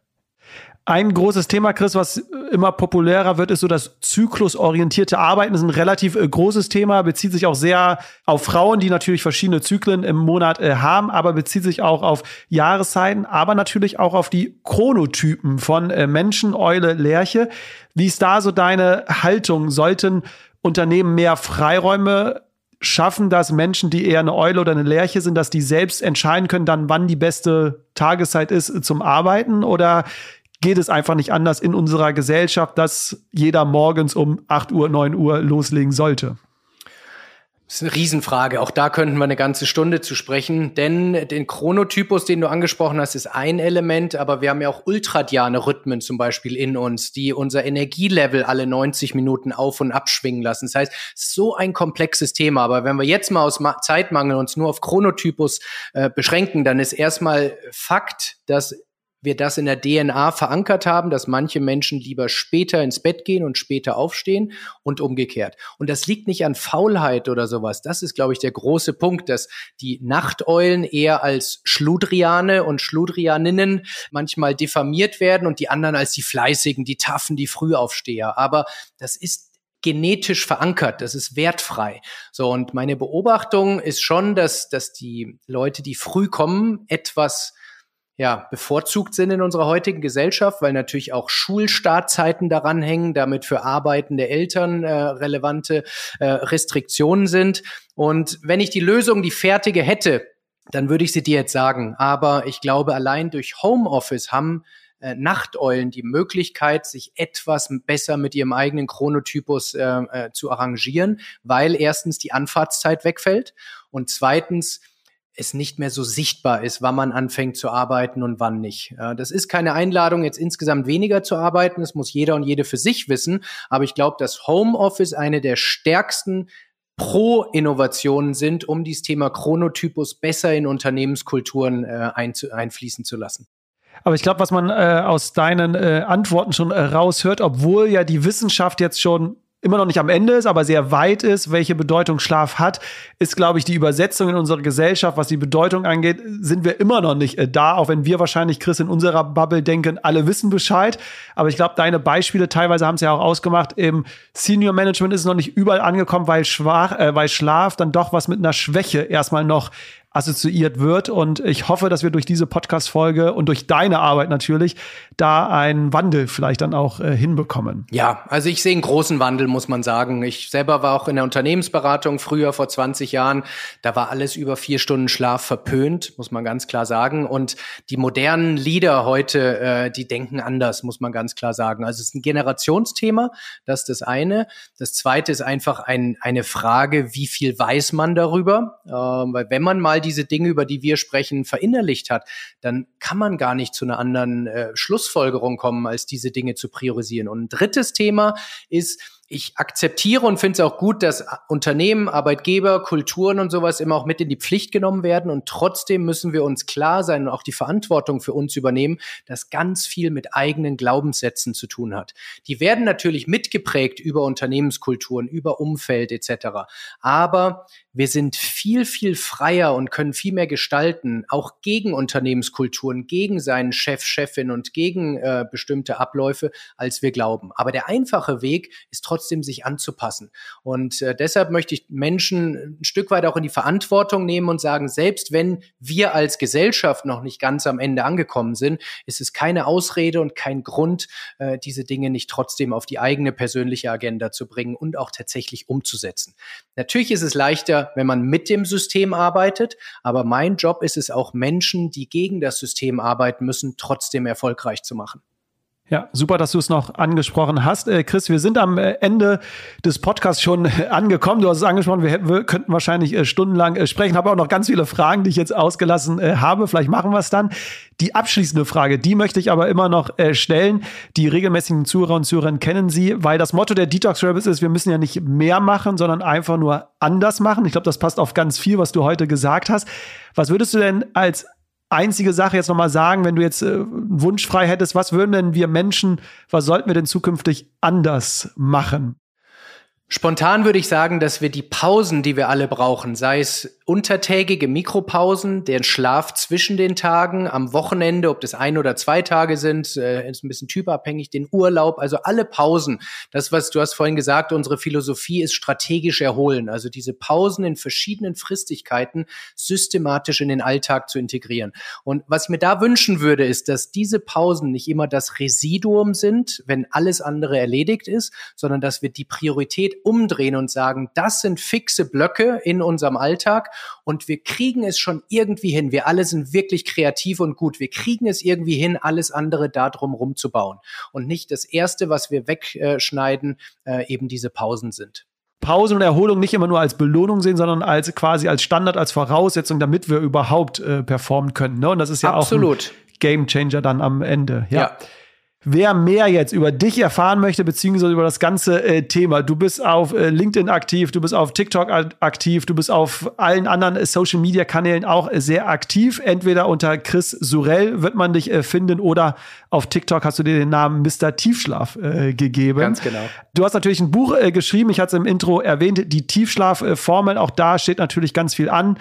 Ein großes Thema, Chris, was immer populärer wird, ist so das zyklusorientierte Arbeiten. Das ist ein relativ äh, großes Thema, bezieht sich auch sehr auf Frauen, die natürlich verschiedene Zyklen im Monat äh, haben, aber bezieht sich auch auf Jahreszeiten, aber natürlich auch auf die Chronotypen von äh, Menschen, Eule, Lerche. Wie ist da so deine Haltung? Sollten Unternehmen mehr Freiräume schaffen das Menschen, die eher eine Eule oder eine Lerche sind, dass die selbst entscheiden können, dann wann die beste Tageszeit ist zum Arbeiten? Oder geht es einfach nicht anders in unserer Gesellschaft, dass jeder morgens um 8 Uhr, 9 Uhr loslegen sollte? Das ist eine Riesenfrage. Auch da könnten wir eine ganze Stunde zu sprechen, denn den Chronotypus, den du angesprochen hast, ist ein Element, aber wir haben ja auch ultradiane Rhythmen zum Beispiel in uns, die unser Energielevel alle 90 Minuten auf und abschwingen lassen. Das heißt, so ein komplexes Thema. Aber wenn wir jetzt mal aus Zeitmangel uns nur auf Chronotypus äh, beschränken, dann ist erstmal Fakt, dass wir das in der DNA verankert haben, dass manche Menschen lieber später ins Bett gehen und später aufstehen und umgekehrt. Und das liegt nicht an Faulheit oder sowas. Das ist, glaube ich, der große Punkt, dass die Nachteulen eher als Schludriane und Schludrianinnen manchmal diffamiert werden und die anderen als die Fleißigen, die Taffen, die Frühaufsteher. Aber das ist genetisch verankert, das ist wertfrei. So, und meine Beobachtung ist schon, dass, dass die Leute, die früh kommen, etwas ja, bevorzugt sind in unserer heutigen Gesellschaft, weil natürlich auch Schulstartzeiten daran hängen, damit für arbeitende Eltern äh, relevante äh, Restriktionen sind. Und wenn ich die Lösung, die fertige hätte, dann würde ich sie dir jetzt sagen. Aber ich glaube, allein durch Homeoffice haben äh, Nachteulen die Möglichkeit, sich etwas besser mit ihrem eigenen Chronotypus äh, äh, zu arrangieren, weil erstens die Anfahrtszeit wegfällt und zweitens es nicht mehr so sichtbar ist, wann man anfängt zu arbeiten und wann nicht. Das ist keine Einladung, jetzt insgesamt weniger zu arbeiten. Das muss jeder und jede für sich wissen. Aber ich glaube, dass Homeoffice eine der stärksten Pro-Innovationen sind, um dieses Thema Chronotypus besser in Unternehmenskulturen äh, einfließen zu lassen. Aber ich glaube, was man äh, aus deinen äh, Antworten schon äh, raushört, obwohl ja die Wissenschaft jetzt schon immer noch nicht am Ende ist, aber sehr weit ist, welche Bedeutung Schlaf hat, ist, glaube ich, die Übersetzung in unserer Gesellschaft, was die Bedeutung angeht, sind wir immer noch nicht äh, da, auch wenn wir wahrscheinlich, Chris, in unserer Bubble denken, alle wissen Bescheid. Aber ich glaube, deine Beispiele teilweise haben es ja auch ausgemacht. Im Senior Management ist es noch nicht überall angekommen, weil, schwach, äh, weil Schlaf dann doch was mit einer Schwäche erstmal noch assoziiert wird. Und ich hoffe, dass wir durch diese Podcast-Folge und durch deine Arbeit natürlich da einen Wandel vielleicht dann auch äh, hinbekommen. Ja, also ich sehe einen großen Wandel, muss man sagen. Ich selber war auch in der Unternehmensberatung früher vor 20 Jahren. Da war alles über vier Stunden Schlaf verpönt, muss man ganz klar sagen. Und die modernen Leader heute, äh, die denken anders, muss man ganz klar sagen. Also es ist ein Generationsthema, das ist das eine. Das zweite ist einfach ein, eine Frage, wie viel weiß man darüber? Äh, weil wenn man mal diese Dinge, über die wir sprechen, verinnerlicht hat, dann kann man gar nicht zu einer anderen äh, Schlussfolgerung kommen, als diese Dinge zu priorisieren. Und ein drittes Thema ist, ich akzeptiere und finde es auch gut, dass Unternehmen, Arbeitgeber, Kulturen und sowas immer auch mit in die Pflicht genommen werden. Und trotzdem müssen wir uns klar sein und auch die Verantwortung für uns übernehmen, dass ganz viel mit eigenen Glaubenssätzen zu tun hat. Die werden natürlich mitgeprägt über Unternehmenskulturen, über Umfeld etc. Aber wir sind viel, viel freier und können viel mehr gestalten, auch gegen Unternehmenskulturen, gegen seinen Chef, Chefin und gegen äh, bestimmte Abläufe, als wir glauben. Aber der einfache Weg ist trotzdem sich anzupassen. Und äh, deshalb möchte ich Menschen ein Stück weit auch in die Verantwortung nehmen und sagen, selbst wenn wir als Gesellschaft noch nicht ganz am Ende angekommen sind, ist es keine Ausrede und kein Grund, äh, diese Dinge nicht trotzdem auf die eigene persönliche Agenda zu bringen und auch tatsächlich umzusetzen. Natürlich ist es leichter, wenn man mit dem System arbeitet. Aber mein Job ist es auch, Menschen, die gegen das System arbeiten müssen, trotzdem erfolgreich zu machen. Ja, super, dass du es noch angesprochen hast. Äh, Chris, wir sind am äh, Ende des Podcasts schon äh, angekommen. Du hast es angesprochen, wir, wir könnten wahrscheinlich äh, stundenlang äh, sprechen. Habe auch noch ganz viele Fragen, die ich jetzt ausgelassen äh, habe. Vielleicht machen wir es dann. Die abschließende Frage, die möchte ich aber immer noch stellen. Die regelmäßigen Zuhörer und Zuhörerinnen kennen sie, weil das Motto der Detox Rebels ist, wir müssen ja nicht mehr machen, sondern einfach nur anders machen. Ich glaube, das passt auf ganz viel, was du heute gesagt hast. Was würdest du denn als einzige Sache jetzt nochmal sagen, wenn du jetzt äh, einen Wunsch frei hättest, was würden denn wir Menschen, was sollten wir denn zukünftig anders machen? Spontan würde ich sagen, dass wir die Pausen, die wir alle brauchen, sei es untertägige Mikropausen, den Schlaf zwischen den Tagen, am Wochenende, ob das ein oder zwei Tage sind, äh, ist ein bisschen typabhängig, den Urlaub, also alle Pausen. Das, was du hast vorhin gesagt, unsere Philosophie ist strategisch erholen, also diese Pausen in verschiedenen Fristigkeiten systematisch in den Alltag zu integrieren. Und was ich mir da wünschen würde, ist, dass diese Pausen nicht immer das Residuum sind, wenn alles andere erledigt ist, sondern dass wir die Priorität umdrehen und sagen, das sind fixe Blöcke in unserem Alltag und wir kriegen es schon irgendwie hin. Wir alle sind wirklich kreativ und gut. Wir kriegen es irgendwie hin, alles andere da drum rumzubauen. Und nicht das Erste, was wir wegschneiden, äh, eben diese Pausen sind. Pause und Erholung nicht immer nur als Belohnung sehen, sondern als quasi als Standard, als Voraussetzung, damit wir überhaupt äh, performen können. Ne? Und das ist ja Absolut. auch ein Game Changer dann am Ende. ja. ja. Wer mehr jetzt über dich erfahren möchte, beziehungsweise über das ganze äh, Thema, du bist auf äh, LinkedIn aktiv, du bist auf TikTok aktiv, du bist auf allen anderen äh, Social Media Kanälen auch äh, sehr aktiv. Entweder unter Chris Surell wird man dich äh, finden oder auf TikTok hast du dir den Namen Mr. Tiefschlaf äh, gegeben. Ganz genau. Du hast natürlich ein Buch geschrieben, ich hatte es im Intro erwähnt, die Tiefschlafformel. Auch da steht natürlich ganz viel an.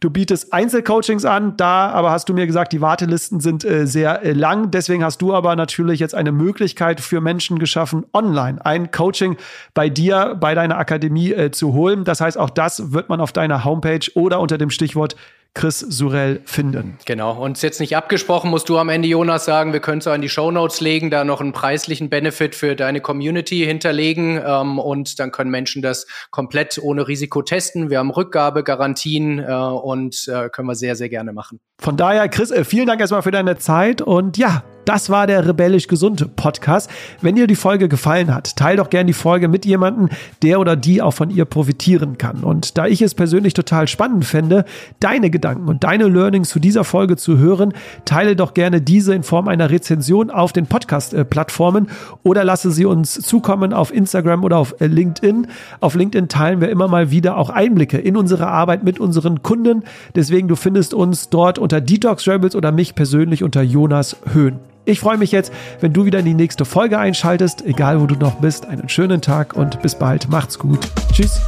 Du bietest Einzelcoachings an, da aber hast du mir gesagt, die Wartelisten sind äh, sehr äh, lang. Deswegen hast du aber natürlich jetzt eine Möglichkeit für Menschen geschaffen, online ein Coaching bei dir, bei deiner Akademie äh, zu holen. Das heißt, auch das wird man auf deiner Homepage oder unter dem Stichwort Chris Surell finden. Genau. Und jetzt nicht abgesprochen, musst du am Ende, Jonas, sagen, wir können es auch in die Show Notes legen, da noch einen preislichen Benefit für deine Community hinterlegen. Ähm, und dann können Menschen das komplett ohne Risiko testen. Wir haben Rückgabegarantien äh, und äh, können wir sehr, sehr gerne machen. Von daher, Chris, äh, vielen Dank erstmal für deine Zeit und ja, das war der Rebellisch Gesunde Podcast. Wenn dir die Folge gefallen hat, teil doch gerne die Folge mit jemandem, der oder die auch von ihr profitieren kann. Und da ich es persönlich total spannend fände, deine Gedanken und deine Learnings zu dieser Folge zu hören, teile doch gerne diese in Form einer Rezension auf den Podcast-Plattformen oder lasse sie uns zukommen auf Instagram oder auf LinkedIn. Auf LinkedIn teilen wir immer mal wieder auch Einblicke in unsere Arbeit mit unseren Kunden. Deswegen, du findest uns dort unter Detox Rebels oder mich persönlich unter Jonas Höhn. Ich freue mich jetzt, wenn du wieder in die nächste Folge einschaltest, egal wo du noch bist. Einen schönen Tag und bis bald. Macht's gut. Tschüss.